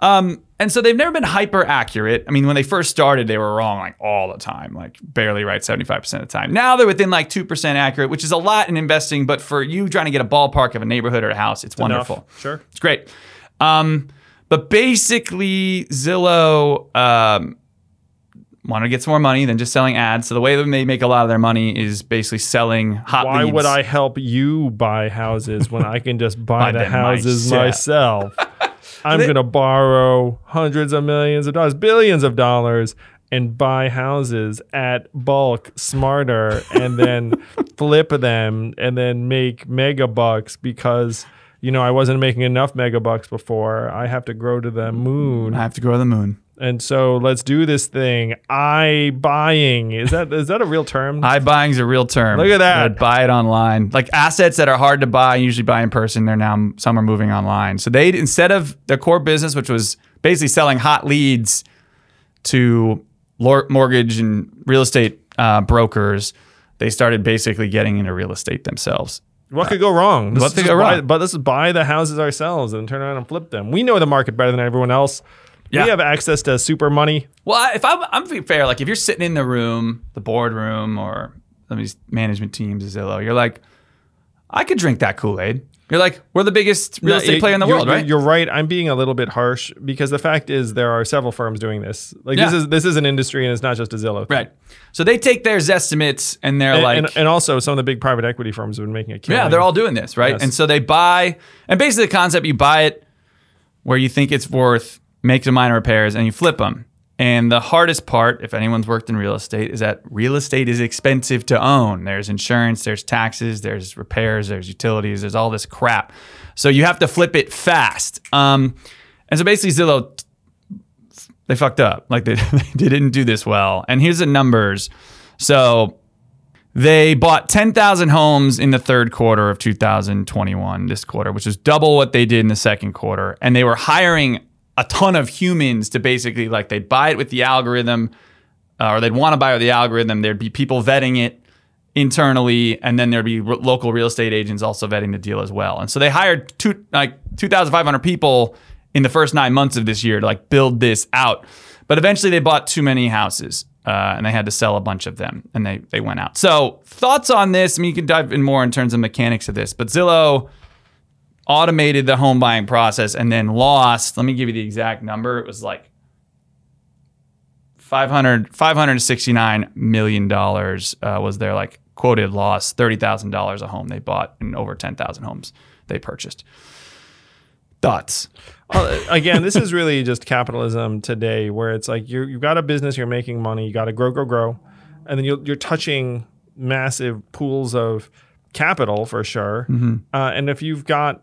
Um, and so they've never been hyper accurate. I mean, when they first started, they were wrong like all the time, like barely right 75% of the time. Now they're within like 2% accurate, which is a lot in investing, but for you trying to get a ballpark of a neighborhood or a house, it's enough. wonderful. Sure. It's great. Um, but basically, Zillow wanted to get some more money than just selling ads. So the way that they make a lot of their money is basically selling hot Why leads. would I help you buy houses when I can just buy Buy the houses myself. myself? I'm going to borrow hundreds of millions of dollars, billions of dollars, and buy houses at bulk smarter and then flip them and then make mega bucks because. You know, I wasn't making enough mega bucks before. I have to grow to the mm, moon. I have to grow to the moon. And so let's do this thing. iBuying. Is that is that a real term? iBuying's a real term. Look at that. Buy it online. Like assets that are hard to buy, usually buy in person. They're now some are moving online. So they instead of their core business, which was basically selling hot leads to mortgage and real estate uh, brokers, they started basically getting into real estate themselves. What could go wrong? This What could go buy- wrong? But let's buy the houses ourselves and turn around and flip them. We know the market better than everyone else. Yeah. We have access to super money. Well, I- if I'm, I'm being fair, like if you're sitting in the room, the boardroom, or some of these management teams, Zillow, you're like, I could drink that Kool Aid. You're like, we're the biggest real No, estate it- player in the world, you're- right? You're right. I'm being a little bit harsh because the fact is there are several firms doing this. Like this is this is an industry and it's not just a Zillow. thing. Right. So they take their estimates and they're And, like, and, and also some of the big private equity firms have been making a killing. yeah, they're all doing this, right? Yes. And so they buy, and basically the concept you buy it where you think it's worth, make some minor repairs, and you flip them. And the hardest part, if anyone's worked in real estate, is that real estate is expensive to own. There's insurance, there's taxes, there's repairs, there's utilities, there's all this crap. So you have to flip it fast. Um, and so basically, Zillow they fucked up. Like they, they didn't do this well. And here's the numbers. So they bought 10,000 homes in the third quarter of 2021, this quarter, which is double what they did in the second quarter. And they were hiring a ton of humans to basically, like, they'd buy it with the algorithm, uh, or they'd want to buy with the algorithm. There'd be people vetting it internally, and then there'd be local real estate agents also vetting the deal as well. And so they hired two, like 2,500 people in the first nine months of this year to like build this out. But eventually they bought too many houses. Uh, and they had to sell a bunch of them, and they they went out. So thoughts on this? I mean, you can dive in more in terms of mechanics of this, but Zillow automated the home buying process and then lost. Let me give you the exact number. It was like 500 569 million dollars uh, was their like quoted loss. Thirty thousand dollars a home they bought, and over ten thousand homes they purchased. Thoughts? Uh, again, this is really just capitalism today, where it's like you you've got a business, you're making money, you got to grow, grow, grow, and then you're, you're touching massive pools of capital for sure. Mm-hmm. Uh, and if you've got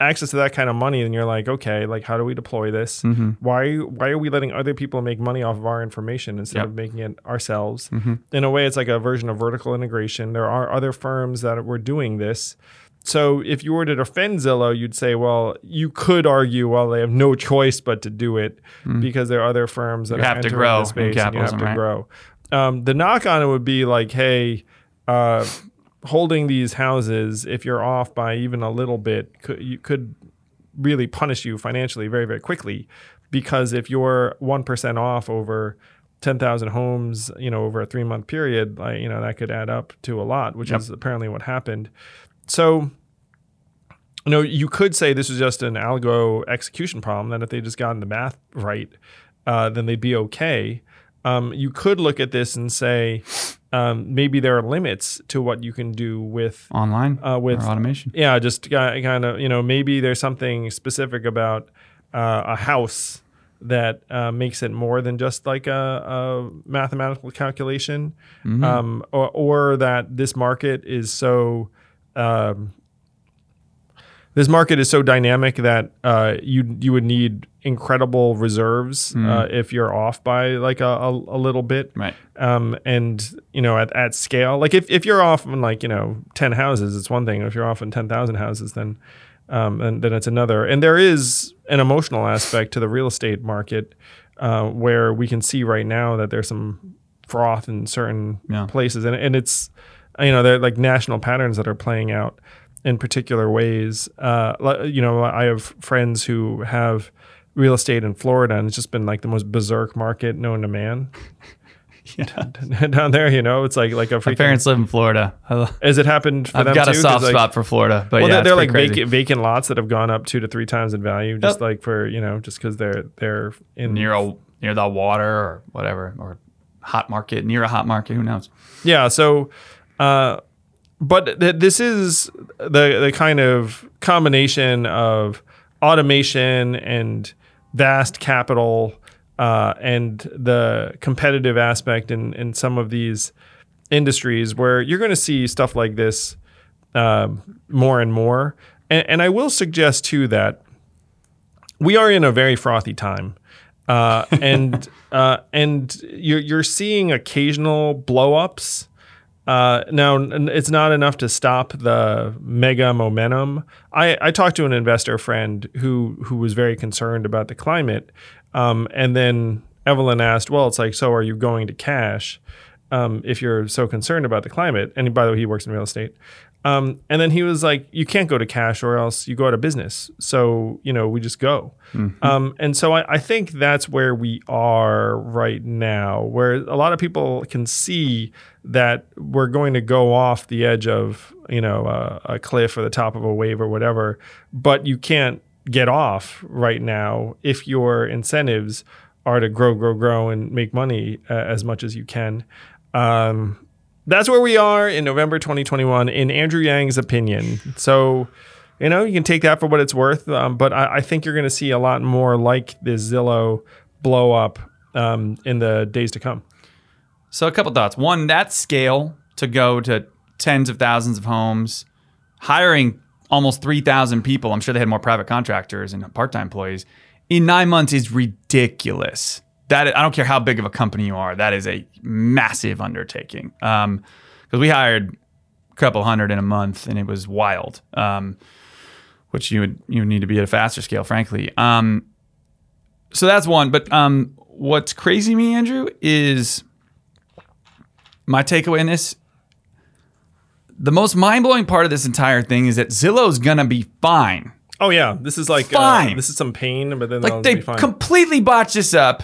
access to that kind of money, then you're like, okay, like how do we deploy this? Mm-hmm. Why why are we letting other people make money off of our information instead Yep. of making it ourselves? Mm-hmm. In a way, it's like a version of vertical integration. There are other firms that were doing this. So if you were to defend Zillow, you'd say, well, you could argue, well, they have no choice but to do it because there are other firms that Mm-hmm. You have to grow the space and you have to right? grow. Um, the knock on it would be like, hey, uh, holding these houses, if you're off by even a little bit, could, you could really punish you financially very, very quickly. Because if you're 1% off over 10,000 homes, you know, over a three month period, like, you know, that could add up to a lot, which Yep. is apparently what happened. So, you know, you could say this is just an algo execution problem, that if they just gotten the math right, uh, then they'd be okay. Um, you could look at this and say um, maybe there are limits to what you can do with Online Uh, with- automation? yeah, just kind of, you know, maybe there's something specific about uh, a house that uh, makes it more than just like a, a mathematical calculation, um, or, or that this market is so um, this market is so dynamic that uh, you you would need incredible reserves uh, if you're off by like a, a, a little bit. Right. Um, and you know at, at scale, like if, if you're off on like you know ten houses, it's one thing. If you're off on ten thousand houses, then um, and then it's another. And there is an emotional aspect to the real estate market uh, where we can see right now that there's some froth in certain Yeah. places, and and it's you know they're like national patterns that are playing out in particular ways. Uh, you know, I have friends who have real estate in Florida, and it's just been like the most berserk market known to man. down there, you know, it's like like a My parents live in Florida. Has it happened for I've got too? a soft like- spot for Florida, but well, yeah, they're, they're like vacant, vacant lots that have gone up two to three times in value, just Yep. like for you know, just because they're they're in near a near the water or whatever or hot market near a hot market. Who knows? Yeah. So, uh, but th- this is the the kind of combination of automation and vast capital uh, and the competitive aspect in in some of these industries where you're going to see stuff like this um, more and more. And, and I will suggest too that we are in a very frothy time, uh, and uh, and you're you're seeing occasional blowups. Uh, now it's not enough to stop the mega momentum. I, I talked to an investor friend who who was very concerned about the climate, um, and then Evelyn asked, "Well, it's like, so are you going to cash um, if you're so concerned about the climate?" And by the way, he works in real estate. Um, and then he was like, "You can't go to cash, or else you go out of business. So you know, we just go." Um, and so I, I think that's where we are right now, where a lot of people can see that we're going to go off the edge of you know a, cliff or the top of a wave or whatever, but you can't get off right now if your incentives are to grow, grow, grow, and make money uh, as much as you can. Um, that's where we are in November 2021, in Andrew Yang's opinion. So, you know, you can take that for what it's worth, um, but I, I think you're going to see a lot more like this Zillow blow up um, in the days to come. So a couple thoughts. One, that scale to go to tens of thousands of homes, hiring almost 3,000 people. I'm sure they had more private contractors and part-time employees in 9 months is ridiculous. That I don't care how big of a company you are. That is a massive undertaking. Um cuz we hired a couple hundred in a month and it was wild. Um which you would you would need to be at a faster scale frankly. Um so that's one, but um what's crazy me Andrew is my takeaway in this the most mind-blowing part of this entire thing is that Zillow's gonna be fine. Oh yeah, this is like Fine. Uh, this is some pain, but then Like they be fine. completely botched this up,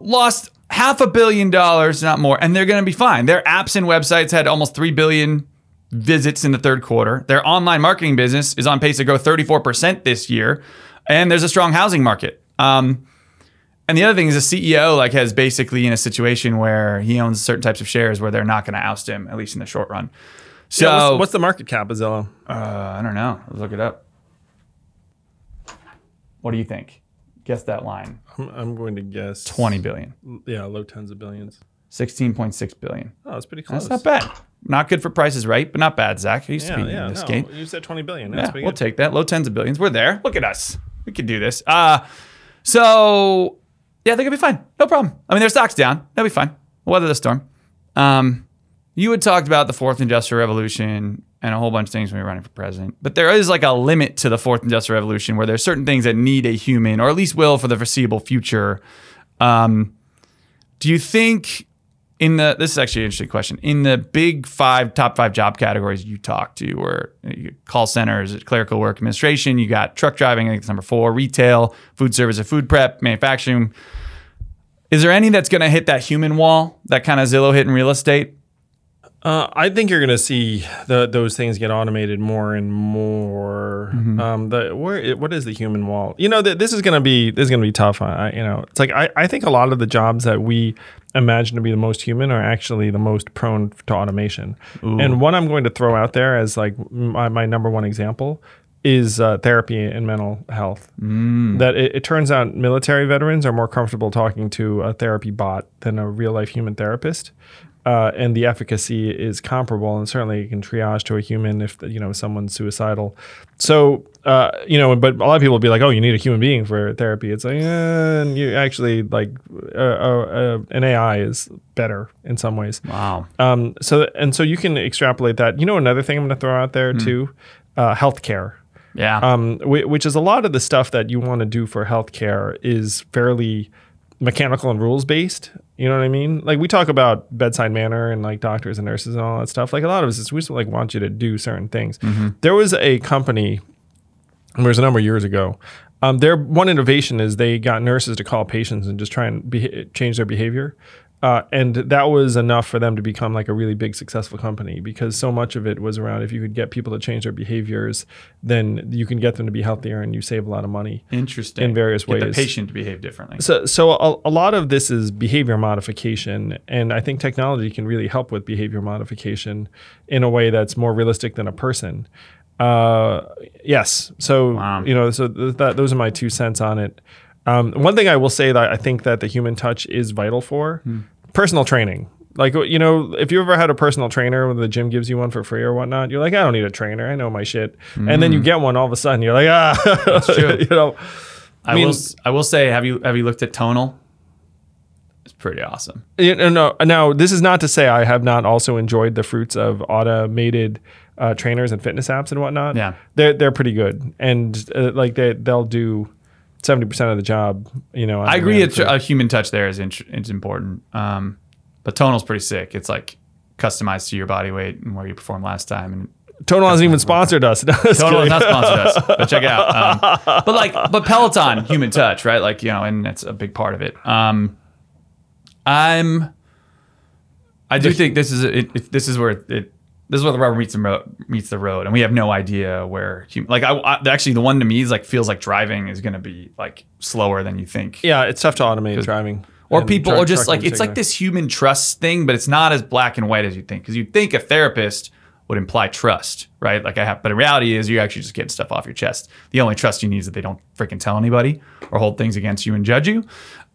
lost half a billion dollars, not more, and they're gonna be fine. Their apps and websites had almost three billion visits in the third quarter. Their online marketing business is on pace to grow 34% this year, and there's a strong housing market. Um, and the other thing is the CEO like has basically in a situation where he owns certain types of shares where they're not going to oust him at least in the short run. So Yeah, what's, what's the market cap of Zillow? uh, I don't know. Let's look it up. What do you think? Guess that line. I'm, I'm going to guess 20 billion. Yeah, low tens of billions. 16.6 billion. Oh, that's pretty close. That's not bad. Not good for prices right, but not bad, Zach. I used Yeah, to be yeah. in this no, game. You said 20 billion. Yeah, That's pretty we'll good. take that. Low tens of billions. We're there. Look at us. We could do this. Uh, so, yeah, they're to be fine. No problem. I mean, their stock's down. They'll be fine. We'll weather the storm. Um, you had talked about the fourth industrial revolution and a whole bunch of things when you were running for president. But there is like a limit to the fourth industrial revolution where there's certain things that need a human, or at least will for the foreseeable future. Um, do you think in the this is actually an interesting question. In the big five top five job categories you talk to or call centers clerical work administration you got truck driving i think it's number four retail food service or food prep manufacturing. Is there any that's going to hit that human wall that kind of zillow hit in real estate Uh, I think you're going to see the, those things get automated more and more. Mm-hmm. Um, the where what is the human wall? You know, th- this is going to be this is going to be tough. I, you know, it's like I, I think a lot of the jobs that we imagine to be the most human are actually the most prone to automation. And what I'm going to throw out there as like my, my number one example is uh, therapy and mental health. That it, it turns out military veterans are more comfortable talking to a therapy bot than a real life human therapist. Uh, and the efficacy is comparable, and certainly you can triage to a human if you know someone's suicidal. So uh, you know, but a lot of people will be like, "Oh, you need a human being for therapy." It's like, eh, you actually like uh, uh, uh, an AI is better in some ways. Wow. Um, so and so you can extrapolate that. You know, another thing I'm going to throw out there too, uh, healthcare. Yeah. Um, which is a lot of the stuff that you want to do for healthcare is fairly mechanical and rules based. You know what I mean? Like we talk about bedside manner and like doctors and nurses and all that stuff. Like a lot of us, is we just like want you to do certain things. There was a company there was a number of years ago. Um, their one innovation is they got nurses to call patients and just try and beha- change their behavior. Uh, and that was enough for them to become like a really big successful company because so much of it was around if you could get people to change their behaviors, then you can get them to be healthier and you save a lot of money. Interesting. in various Get ways. the patient to behave differently. So, so a, a lot of this is behavior modification, and I think technology can really help with behavior modification in a way that's more realistic than a person. Uh, yes. So Wow. you know, so th- that those are my two cents on it. Um, one thing I will say that I think that the human touch is vital for personal training. Like you know, if you ever had a personal trainer when the gym gives you one for free or whatnot, you're like, I don't need a trainer. I know my shit. And then you get one, all of a sudden, you're like, ah, true. you know. I, mean- will. I will say, have you have you looked at Tonal? It's pretty awesome. You know, no, now this is not to say I have not also enjoyed the fruits of automated uh, trainers and fitness apps and whatnot. Yeah. they're they're pretty good, and uh, like they they'll do seventy percent of the job. You know, I agree. demand A, for- a human touch there is int- is important. Um, but Tonal's pretty sick. It's like customized to your body weight and where you performed last time. And Tonal hasn't even sponsored us. No, Tonal has not sponsored us, but check it out. Um, but like, but Peloton, human touch, right? Like, you know, and that's a big part of it. Um, I'm, I do think this is it, it, this is where it this is where the rubber meets the road meets the road, and we have no idea where hum- like I, I actually the one to me is like feels like driving is going to be like slower than you think. Yeah, it's tough to automate driving. Or people, or just like it's like this human trust thing, but it's not as black and white as you think. Because you'd think a therapist would imply trust, right? Like I have, but in reality is you're actually just getting stuff off your chest. The only trust you need is that they don't freaking tell anybody or hold things against you and judge you,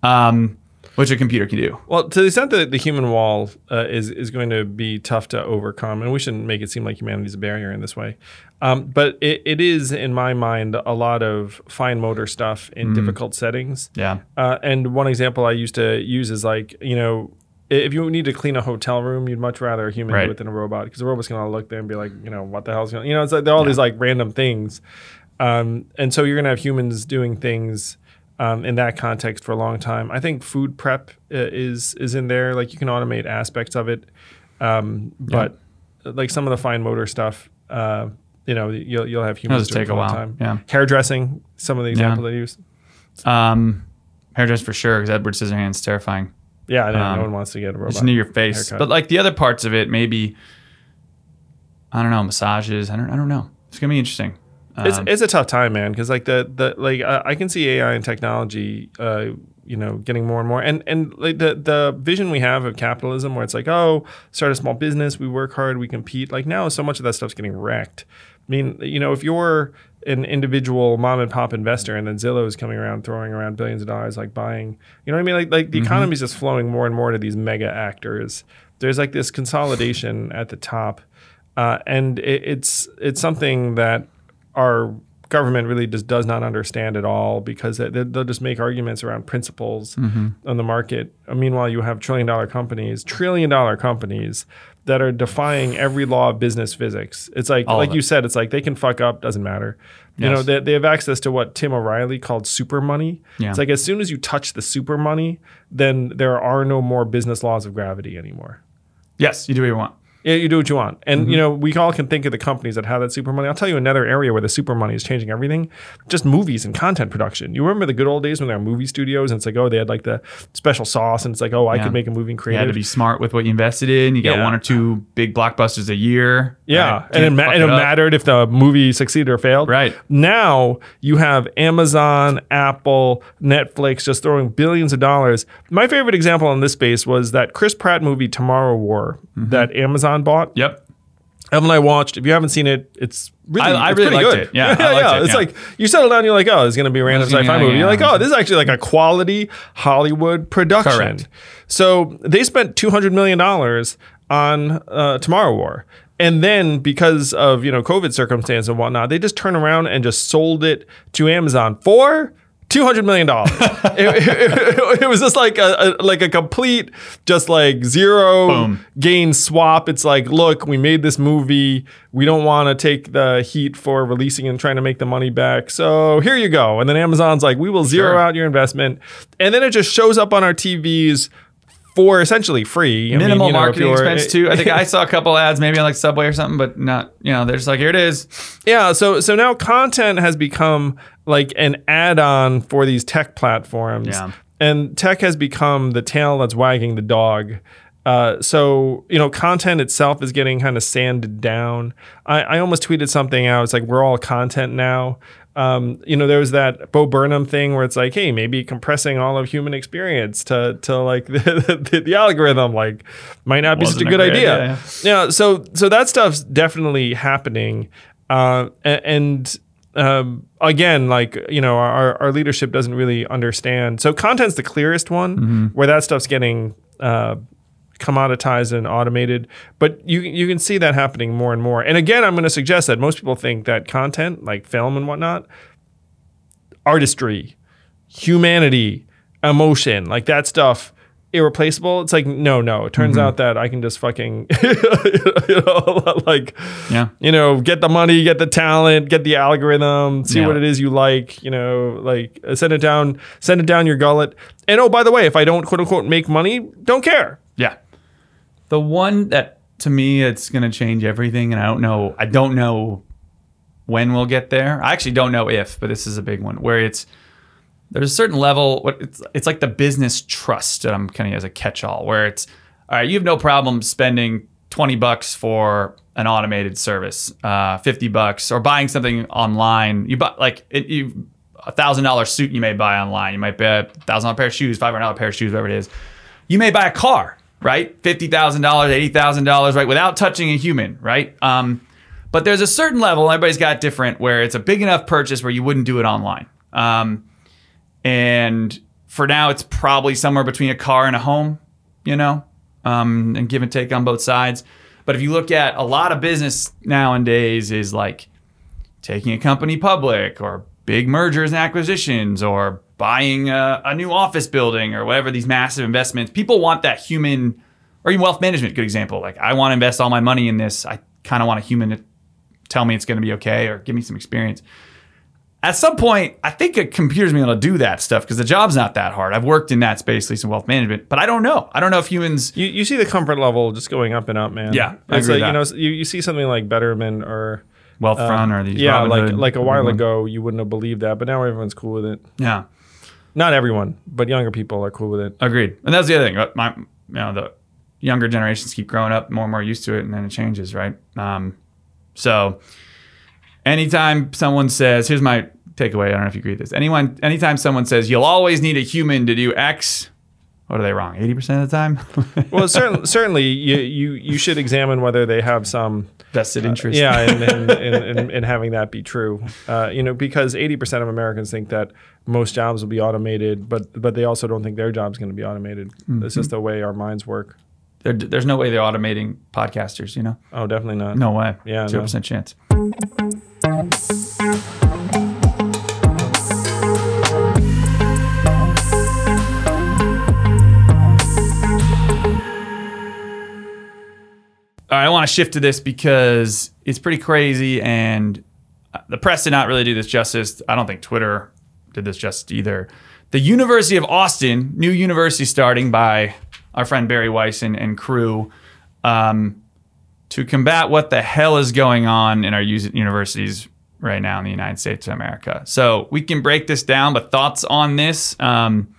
um, which a computer can do. Well, to the extent that the human wall uh, is is going to be tough to overcome, and we shouldn't make it seem like humanity is a barrier in this way, um, but it, it is, in my mind, a lot of fine motor stuff in difficult settings. Yeah. Uh, and one example I used to use is like, you know, if you need to clean a hotel room, you'd much rather a human Right. do it than a robot because the robot's to look there and be like, you know, what the hell's going on? You know, it's like there are all these like random things. Um, and so you're going to have humans doing things um, in that context for a long time. I think food prep uh, is is in there. Like you can automate aspects of it, um, but like some of the fine motor stuff, uh, you know, you'll you'll have humans just do it take a while. time. Yeah. hairdressing, some of the examples I use. Um, hairdresser for sure, because Edward Scissorhands terrifying. Yeah, no, Um, no one wants to get a robot. Just near your face. haircut. But like the other parts of it, maybe I don't know, massages. I don't. I don't know. It's gonna be interesting. It's, Um, it's a tough time, man. Because like the the like I, I can see AI and technology, uh, you know, getting more and more, and and like the the vision we have of capitalism, where it's like, oh, start a small business, we work hard, we compete. Like now, so much of that stuff's getting wrecked. I mean, you know, if you're an individual mom and pop investor, and then Zillow is coming around throwing around billions of dollars, like buying, you know what I mean? Like like the economy is just flowing more and more to these mega actors. There's like this consolidation at the top, uh, and it, it's it's something that our government really just does not understand at all because they, they'll just make arguments around principles mm-hmm. on the market. Meanwhile, you have trillion dollar companies, trillion dollar companies that are defying every law of business physics. It's like, All like you said, it's like they can fuck up, doesn't matter. You know, they, they have access to what Tim O'Reilly called super money. Yeah. It's like as soon as you touch the super money, then there are no more business laws of gravity anymore. yes, you do what you want. Yeah, you do what you want. And Mm-hmm. you know, we all can think of the companies that have that super money. I'll tell you another area where the super money is changing everything. Just movies and content production. You remember the good old days when there were movie studios and it's like, oh, they had like the special sauce and it's like, oh, I Yeah. could make a movie and create. You had to be smart with what you invested in. You got Yeah. one or two big blockbusters a year. yeah, right? and it, ma- and it mattered if the movie succeeded or failed. Right. Now you have Amazon, Apple, Netflix just throwing billions of dollars. My favorite example in this space was that Chris Pratt movie Tomorrow War Mm-hmm. that Amazon bought. Yep. Evan and I watched. If you haven't seen it, it's really, I- I it's really liked good. it. Yeah, I liked it, It's yeah. like you settle down, you're like, oh, it's gonna be a random It's gonna be sci-fi like, movie. You're like, oh, this is actually like a quality Hollywood production. Correct. So they spent two hundred million dollars on uh, Tomorrow War. And then because of you know COVID circumstance and whatnot, they just turned around and just sold it to Amazon for two hundred million dollars. it, it- it was just like a, a like a complete, just like zero Boom. gain swap. It's like, look, we made this movie. We don't want to take the heat for releasing and trying to make the money back. So here you go. And then Amazon's like, we will zero Sure. out your investment. And then it just shows up on our TVs for essentially free. I mean, Minimal you know, marketing expense too. I think I saw a couple ads, maybe on like Subway or something, but not. You know, they're just like, here it is. Yeah, so so now content has become like an add-on for these tech platforms. Yeah. And tech has become the tail that's wagging the dog. Uh, so you know, content itself is getting kind of sanded down. I, I almost tweeted something out. It's like we're all content now. Um, you know, there was that Bo Burnham thing where it's like, hey, maybe compressing all of human experience to to like the, the, the algorithm like might not be such a a good great idea. idea, Yeah, so so that stuff's definitely happening, uh, and um, again, like you know, our our leadership doesn't really understand. So content's the clearest one, where that stuff's getting uh, commoditized and automated. But you you can see that happening more and more. And again, I'm going to suggest that most people think that content, like film and whatnot, artistry, humanity, emotion, like that stuff irreplaceable. It's like no, no. It turns out that I can just fucking you know like Yeah. you know, get the money, get the talent, get the algorithm, see Yeah. what it is you like, you know, like uh, send it down, send it down your gullet. And oh, by the way, if I don't quote unquote make money, don't care. Yeah. The one that to me it's going to change everything and I don't know I don't know when we'll get there. I actually don't know if, but this is a big one where it's there's a certain level what it's it's like the business trust that I'm kind of as a catch-all where it's all right, you have no problem spending 20 bucks for an automated service, uh, 50 bucks or buying something online. You buy like it, you a thousand dollar suit you may buy online. You might buy a thousand dollar pair of shoes, five hundred dollar pair of shoes, whatever it is. You may buy a car, right? Fifty thousand dollars, eighty thousand dollars, right, without touching a human, right? Um, but there's a certain level. Everybody's got different where it's a big enough purchase where you wouldn't do it online. Um, and for now, it's probably somewhere between a car and a home, you know, um, and give and take on both sides. But if you look at a lot of business nowadays, is like taking a company public or big mergers and acquisitions or buying a, a new office building or whatever these massive investments. People want that human, or even wealth management, good example. Like, I want to invest all my money in this. I kind of want a human to tell me it's going to be okay or give me some experience. At some point, I think a computer's going to be able to do that stuff because the job's not that hard. I've worked in that space, at least in wealth management, but I don't know. I don't know if humans. You, you see the comfort level just going up and up, man. Yeah, I it's agree like, you know, you, you see something like Betterment or Wealthfront um, or these yeah, like Robinhood, like a while ago, you wouldn't have believed that, but now everyone's cool with it. Yeah. Not everyone, but younger people are cool with it. Agreed. And that's the other thing. Uh, My, you know, the younger generations keep growing up more and more used to it, and then it changes, right? Um, so, anytime someone says, "Here's my takeaway," I don't know if you agree with this. Anyone, anytime someone says, "You'll always need a human to do X," what are they wrong? Eighty percent of the time, Well, certainly, certainly, you, you you should examine whether they have some vested interest. yeah, and in, in, in, in having that be true, uh, you know, because eighty percent of Americans think that most jobs will be automated, but but they also don't think their job's going to be automated. That's just the way our minds work. There, there's no way they're automating podcasters. You know, Oh, definitely not. no way. Yeah, zero no. percent chance. I want to shift to this because it's pretty crazy, and uh, the press did not really do this justice. I don't think Twitter did this justice either. The University of Austin, new university starting by our friend Bari Weiss and, and crew, um, to combat what the hell is going on in our universities right now in the United States of America. So we can break this down, but thoughts on this? Um,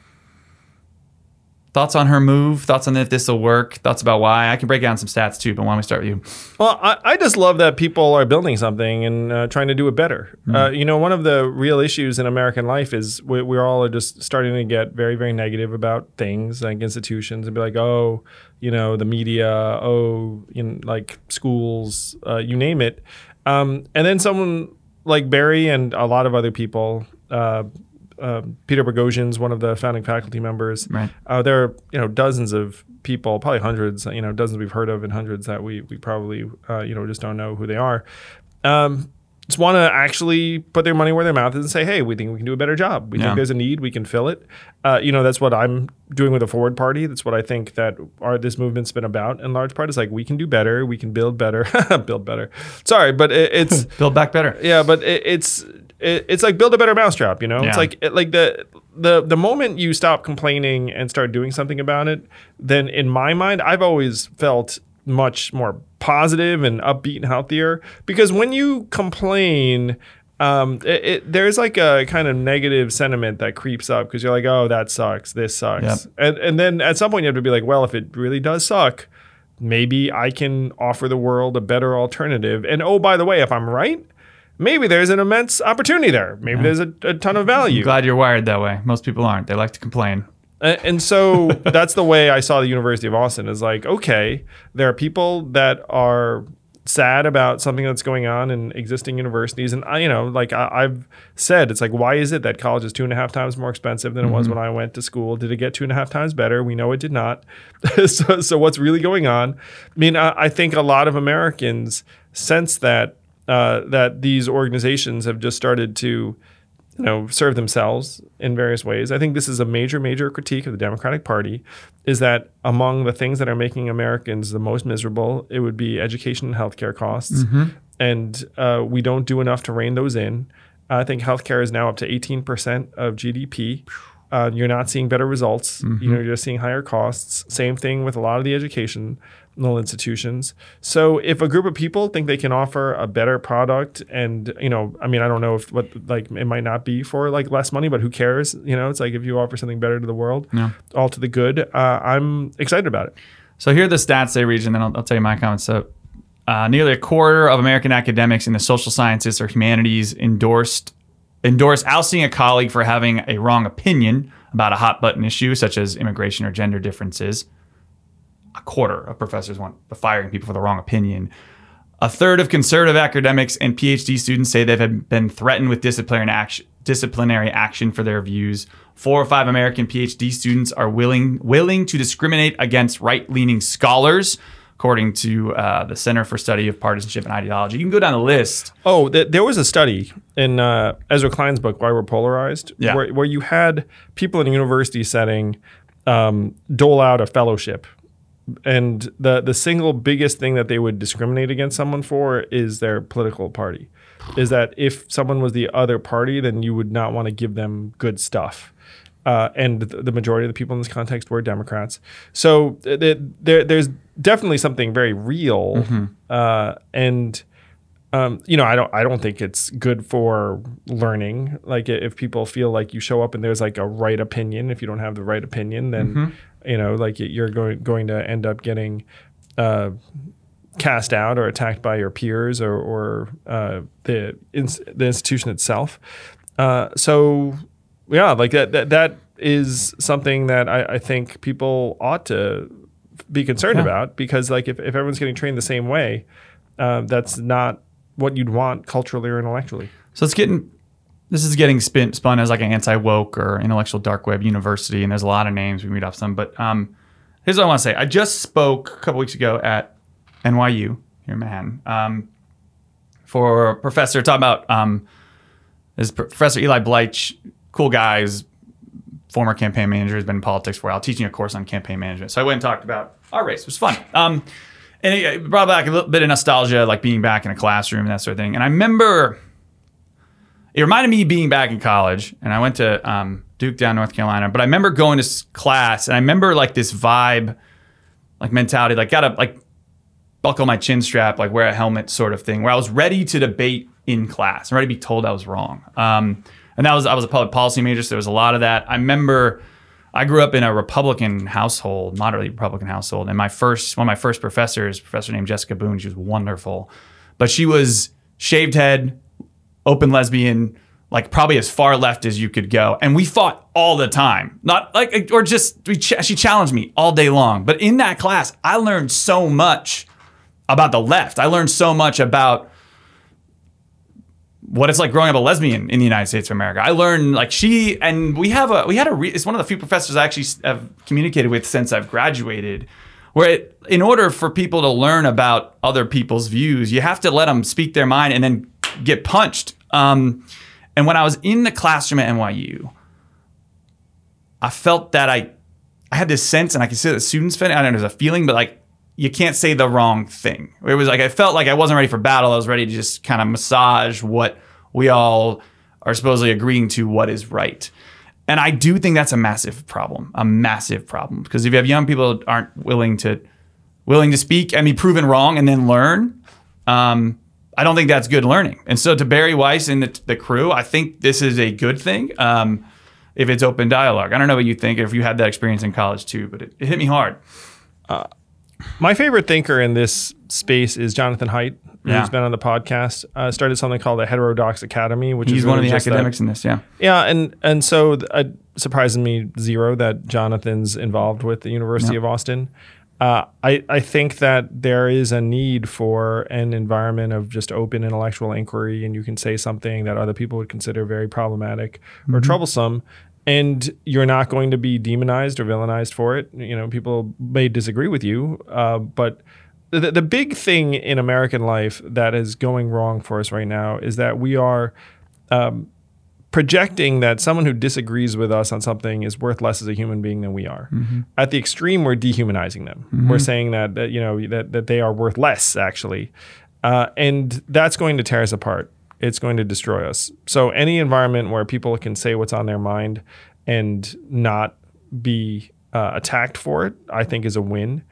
thoughts on her move? Thoughts on if this will work? Thoughts about why? I can break down some stats too, but why don't we start with you? Well, I, I just love that people are building something and uh, trying to do it better. Uh, you know, one of the real issues in American life is we, we all are just starting to get very, very negative about things like institutions and be like, oh, you know, the media, oh, you know, like schools, uh, you name it. Um, and then someone like Bari and a lot of other people, uh, Peter Boghossian's one of the founding faculty members. Right. Uh, there are you know dozens of people, probably hundreds, you know, dozens we've heard of, and hundreds that we we probably uh, you know just don't know who they are. Um, just want to actually put their money where their mouth is and say, hey, we think we can do a better job. We Yeah. think there's a need, we can fill it. Uh, you know, that's what I'm doing with the Forward Party. That's what I think that our this movement's been about in large part. Is like we can do better, we can build better, build better. Sorry, but it, it's Build back better. yeah, but it, it's it, it's like build a better mousetrap. You know, Yeah. it's like it, like the the the moment you stop complaining and start doing something about it, then in my mind, I've always felt much more positive and upbeat and healthier because when you complain. Um, it, it, there's like a kind of negative sentiment that creeps up because you're like, oh, that sucks, this sucks, Yep. and and then at some point you have to be like, well, if it really does suck, maybe I can offer the world a better alternative. And oh, by the way, if I'm right, maybe there's an immense opportunity there. Maybe there's a, a ton of value. Glad you're wired that way. Most people aren't. They like to complain. A- And so that's the way I saw the University of Austin is like, okay, there are people that are sad about something that's going on in existing universities. And I, you know, like I, I've said, it's like, why is it that college is two and a half times more expensive than it was mm-hmm. when I went to school? Did it get two and a half times better? We know it did not. so, so what's really going on? I mean, I, I think a lot of Americans sense that uh, that these organizations have just started to you know, serve themselves in various ways. I think this is a major, major critique of the Democratic Party is that among the things that are making Americans the most miserable, it would be education and healthcare costs. And uh, we don't do enough to rein those in. I think healthcare is now up to 18% of GDP. Uh, you're not seeing better results. You know, you're just seeing higher costs. Same thing with a lot of the educational institutions. So if a group of people think they can offer a better product, and you know, I mean, I don't know if what like it might not be for like less money, but who cares? You know, it's like if you offer something better to the world, Yeah. all to the good. Uh, I'm excited about it. So here are the stats they reach, and then I'll, I'll tell you my comments. So, uh, nearly a quarter of American academics in the social sciences or humanities endorsed endorse ousting a colleague for having a wrong opinion about a hot button issue such as immigration or gender differences. A quarter of professors want firing people for the wrong opinion. A third of conservative academics and PhD students say they've been threatened with disciplinary action, disciplinary action for their views. Four or five American PhD students are willing willing to discriminate against right-leaning scholars, according to uh, the Center for Study of Partisanship and Ideology. You can go down the list. Oh, th- there was a study in uh, Ezra Klein's book, Why We're Polarized, Yeah. where, where you had people in a university setting um, dole out a fellowship. And the, the single biggest thing that they would discriminate against someone for is their political party. Is that if someone was the other party, then you would not want to give them good stuff. Uh, and the majority of the people in this context were Democrats. So th- there, there's definitely something very real. Uh, and um, you know, I don't I don't think it's good for learning. Like if people feel like you show up and there's like a right opinion, if you don't have the right opinion, then you know, like you're going going to end up getting uh, cast out or attacked by your peers or, or uh, the ins- the institution itself. Uh, so yeah, like that that that is something that I, I think people ought to be concerned about because like if, if everyone's getting trained the same way, uh, that's not what you'd want culturally or intellectually. So it's getting this is getting spin, spun as like an anti woke or intellectual dark web university, and there's a lot of names we read off some. But um, here's what I want to say: I just spoke a couple weeks ago at NYU here in Manhattan um, for a professor talking about um, this Professor Eli Bleich, cool guys, former campaign manager, has been in politics for a while, teaching a course on campaign management. So I went and talked about our race. It was fun. Um, and it, brought back a little bit of nostalgia, like being back in a classroom and that sort of thing. And I remember it reminded me being back in college, and I went to um, Duke down North Carolina. But I remember going to class, and I remember like this vibe, like mentality, like gotta like buckle my chin strap, like wear a helmet, sort of thing, where I was ready to debate in class, and ready to be told I was wrong. Um, and that was I was a public policy major, so there was a lot of that. I remember I grew up in a Republican household, moderately Republican household, and my first one of my first professors, professor named Jessica Boone, she was wonderful, but she was shaved head, open lesbian, like probably as far left as you could go, and we fought all the time. Not like or just ch- she challenged me all day long. But in that class, I learned so much about the left. I learned so much about what it's like growing up a lesbian in the United States of America. I learned like she and we have a we had a re, it's one of the few professors I actually have communicated with since I've graduated. Where it, in order for people to learn about other people's views, you have to let them speak their mind and then get punched. Um, and when I was in the classroom at NYU, I felt that I I had this sense, and I can see the students felt. I don't know, there's a feeling, but like you can't say the wrong thing. It was like I felt like I wasn't ready for battle. I was ready to just kind of massage what we all are supposedly agreeing to what is right. And I do think that's a massive problem, a massive problem. Because if you have young people that aren't willing to willing to speak and be proven wrong and then learn, um, I don't think that's good learning. And so to Bari Weiss and the, the crew, I think this is a good thing. Um, if it's open dialogue, I don't know what you think. If you had that experience in college too, but it, it hit me hard. My favorite thinker in this space is Jonathan Haidt, who's Yeah. been on the podcast. Uh, started something called the Heterodox Academy, which He's is one of the that- academics in this. Yeah. Yeah, and and so uh, surprising me zero that Jonathan's involved with the University of Austin. Uh, I I think that there is a need for an environment of just open intellectual inquiry, and you can say something that other people would consider very problematic or troublesome, and you're not going to be demonized or villainized for it. You know, people may disagree with you, uh, but the, the big thing in American life that is going wrong for us right now is that we are projecting that someone who disagrees with us on something is worth less as a human being than we are. At the extreme, we're dehumanizing them. We're saying that, that you know that, that they are worth less actually, uh, and that's going to tear us apart. It's going to destroy us. So any environment where people can say what's on their mind and not be uh, attacked for it, I think is a win.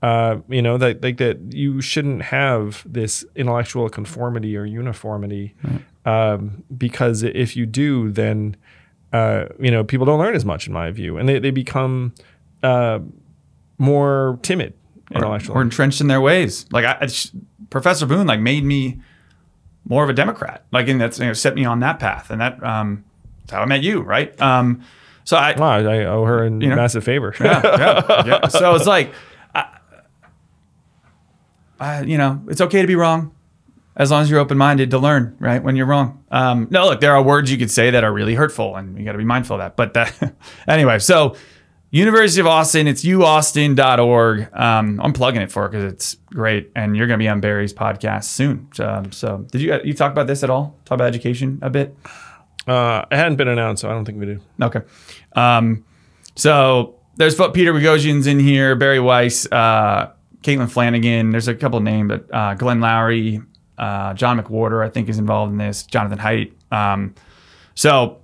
Uh, you know that like that you shouldn't have this intellectual conformity or uniformity um, because if you do, then uh, you know people don't learn as much, in my view, and they they become uh, more timid intellectually. or entrenched in their ways. Like I, I Professor Boone, like made me more of a Democrat. Like, and that's you know, set me on that path, and that um, that's how I met you, right? Um, so I, Wow, I owe her a know? massive favor. yeah, yeah, yeah. So it's like, I, I, you know, it's okay to be wrong as long as you're open minded to learn, right? When you're wrong. Um, no, look, there are words you could say that are really hurtful, and you got to be mindful of that. But that, anyway, so University of Austin, it's uaustin.org. Um, I'm plugging it for it because it's great, and you're going to be on Bari's podcast soon. Um, so, did you you talk about this at all? Talk about education a bit? Uh, it hadn't been announced, so I don't think we do. Okay. Um, so there's Peter Boghossian's in here, Bari Weiss, uh, Caitlin Flanagan. There's a couple named, but uh, Glenn Loury, uh, John McWhorter, I think, is involved in this. Jonathan Haidt. Um, so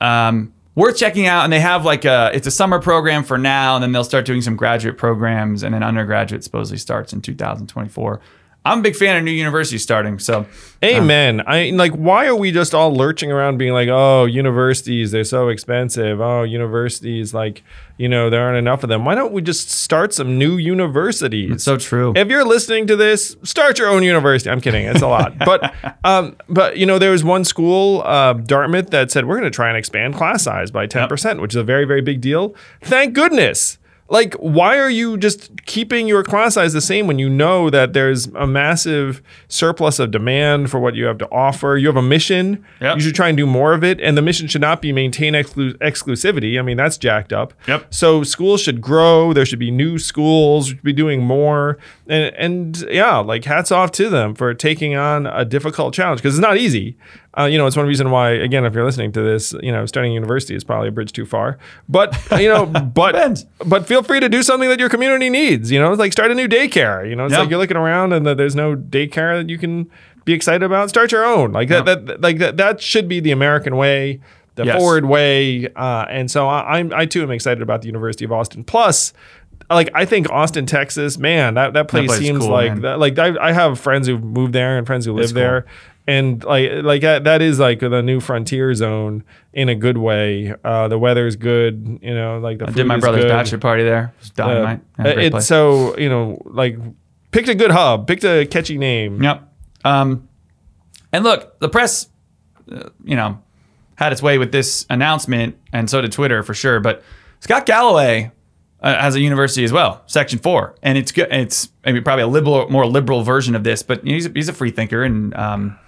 um, worth checking out. And they have like a it's a summer program for now, and then they'll start doing some graduate programs, and then undergraduate supposedly starts in 2024. I'm a big fan of new universities starting. So Amen. I like. Why are we just all lurching around, being like, "Oh, universities, they're so expensive. Oh, universities, like, you know, there aren't enough of them." Why don't we just start some new universities? it's so true. if you're listening to this, start your own university. I'm kidding. It's a lot. but um, but you know, there was one school, uh, Dartmouth, that said we're going to try and expand class size by 10%, which is a very very big deal. Thank goodness. Like, why are you just keeping your class size the same when you know that there's a massive surplus of demand for what you have to offer? You have a mission. Yep. You should try and do more of it. And the mission should not be maintain exclu- exclusivity. I mean, that's jacked up. Yep. So schools should grow. There should be new schools. Should be doing more. And and yeah, like hats off to them for taking on a difficult challenge because it's not easy. Uh, you know, it's one reason why, again, if you're listening to this, you know, starting a university is probably a bridge too far. But you know, but but feel free to do something that your community needs. You know, like start a new daycare. You know, it's Yeah. like you're looking around and that there's no daycare that you can be excited about. Start your own. Like that. That like that. That should be the American way, the Yes. forward way. Uh, and so I, I'm I too am excited about the University of Austin. Plus. Like I think Austin, Texas, man, that, that place place seems cool, like man. that. Like I, I have friends who moved there and friends who live cool. there, and like like that, that is like the new frontier zone in a good way. Uh, the weather's good, you know. Like the I did my is brother's good. bachelor party there. It was Uh, dynamite. A great it's so you know like picked a good hub, picked a catchy name. Yep. Um, and look, the press, uh, you know, had its way with this announcement, and so did Twitter for sure. But Scott Galloway uh, has a university as well, Section Four, and it's good. It's maybe probably a liberal, more liberal version of this, but you know, he's a, he's a free thinker and um,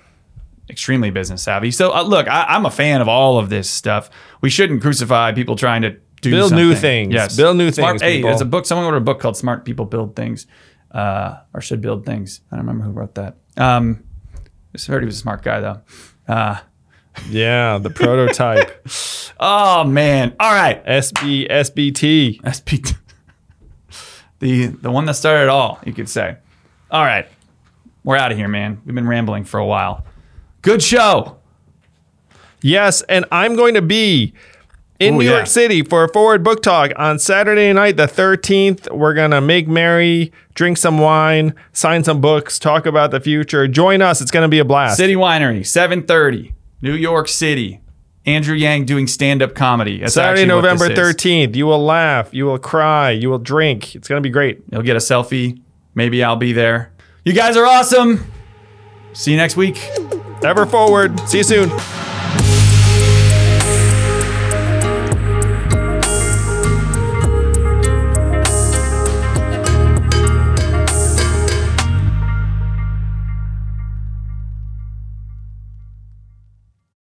extremely business savvy. So uh, look, I, I'm a fan of all of this stuff. We shouldn't crucify people trying to do Build new things. Yes, Build new Smart- things, Hey, people. there's a book. Someone wrote a book called "Smart People Build Things," uh, or should build things. I don't remember who wrote that. Um, I heard he was a smart guy though. Uh, Yeah, the prototype oh man! All right, SB SBT. SP, the the one that started it all, you could say. All right, we're out of here, man. We've been rambling for a while. Good show. Yes, and I'm going to be in Ooh, New yeah. York City for a forward book talk on Saturday night, the 13th. We're going to make merry, drink some wine, sign some books, talk about the future. Join us. It's going to be a blast. City Winery, seven thirty, New York City. Andrew Yang doing stand up comedy. That's Saturday, November 13th. You will laugh, you will cry, you will drink. It's going to be great. You'll get a selfie. Maybe I'll be there. You guys are awesome. See you next week. Ever forward. See you soon.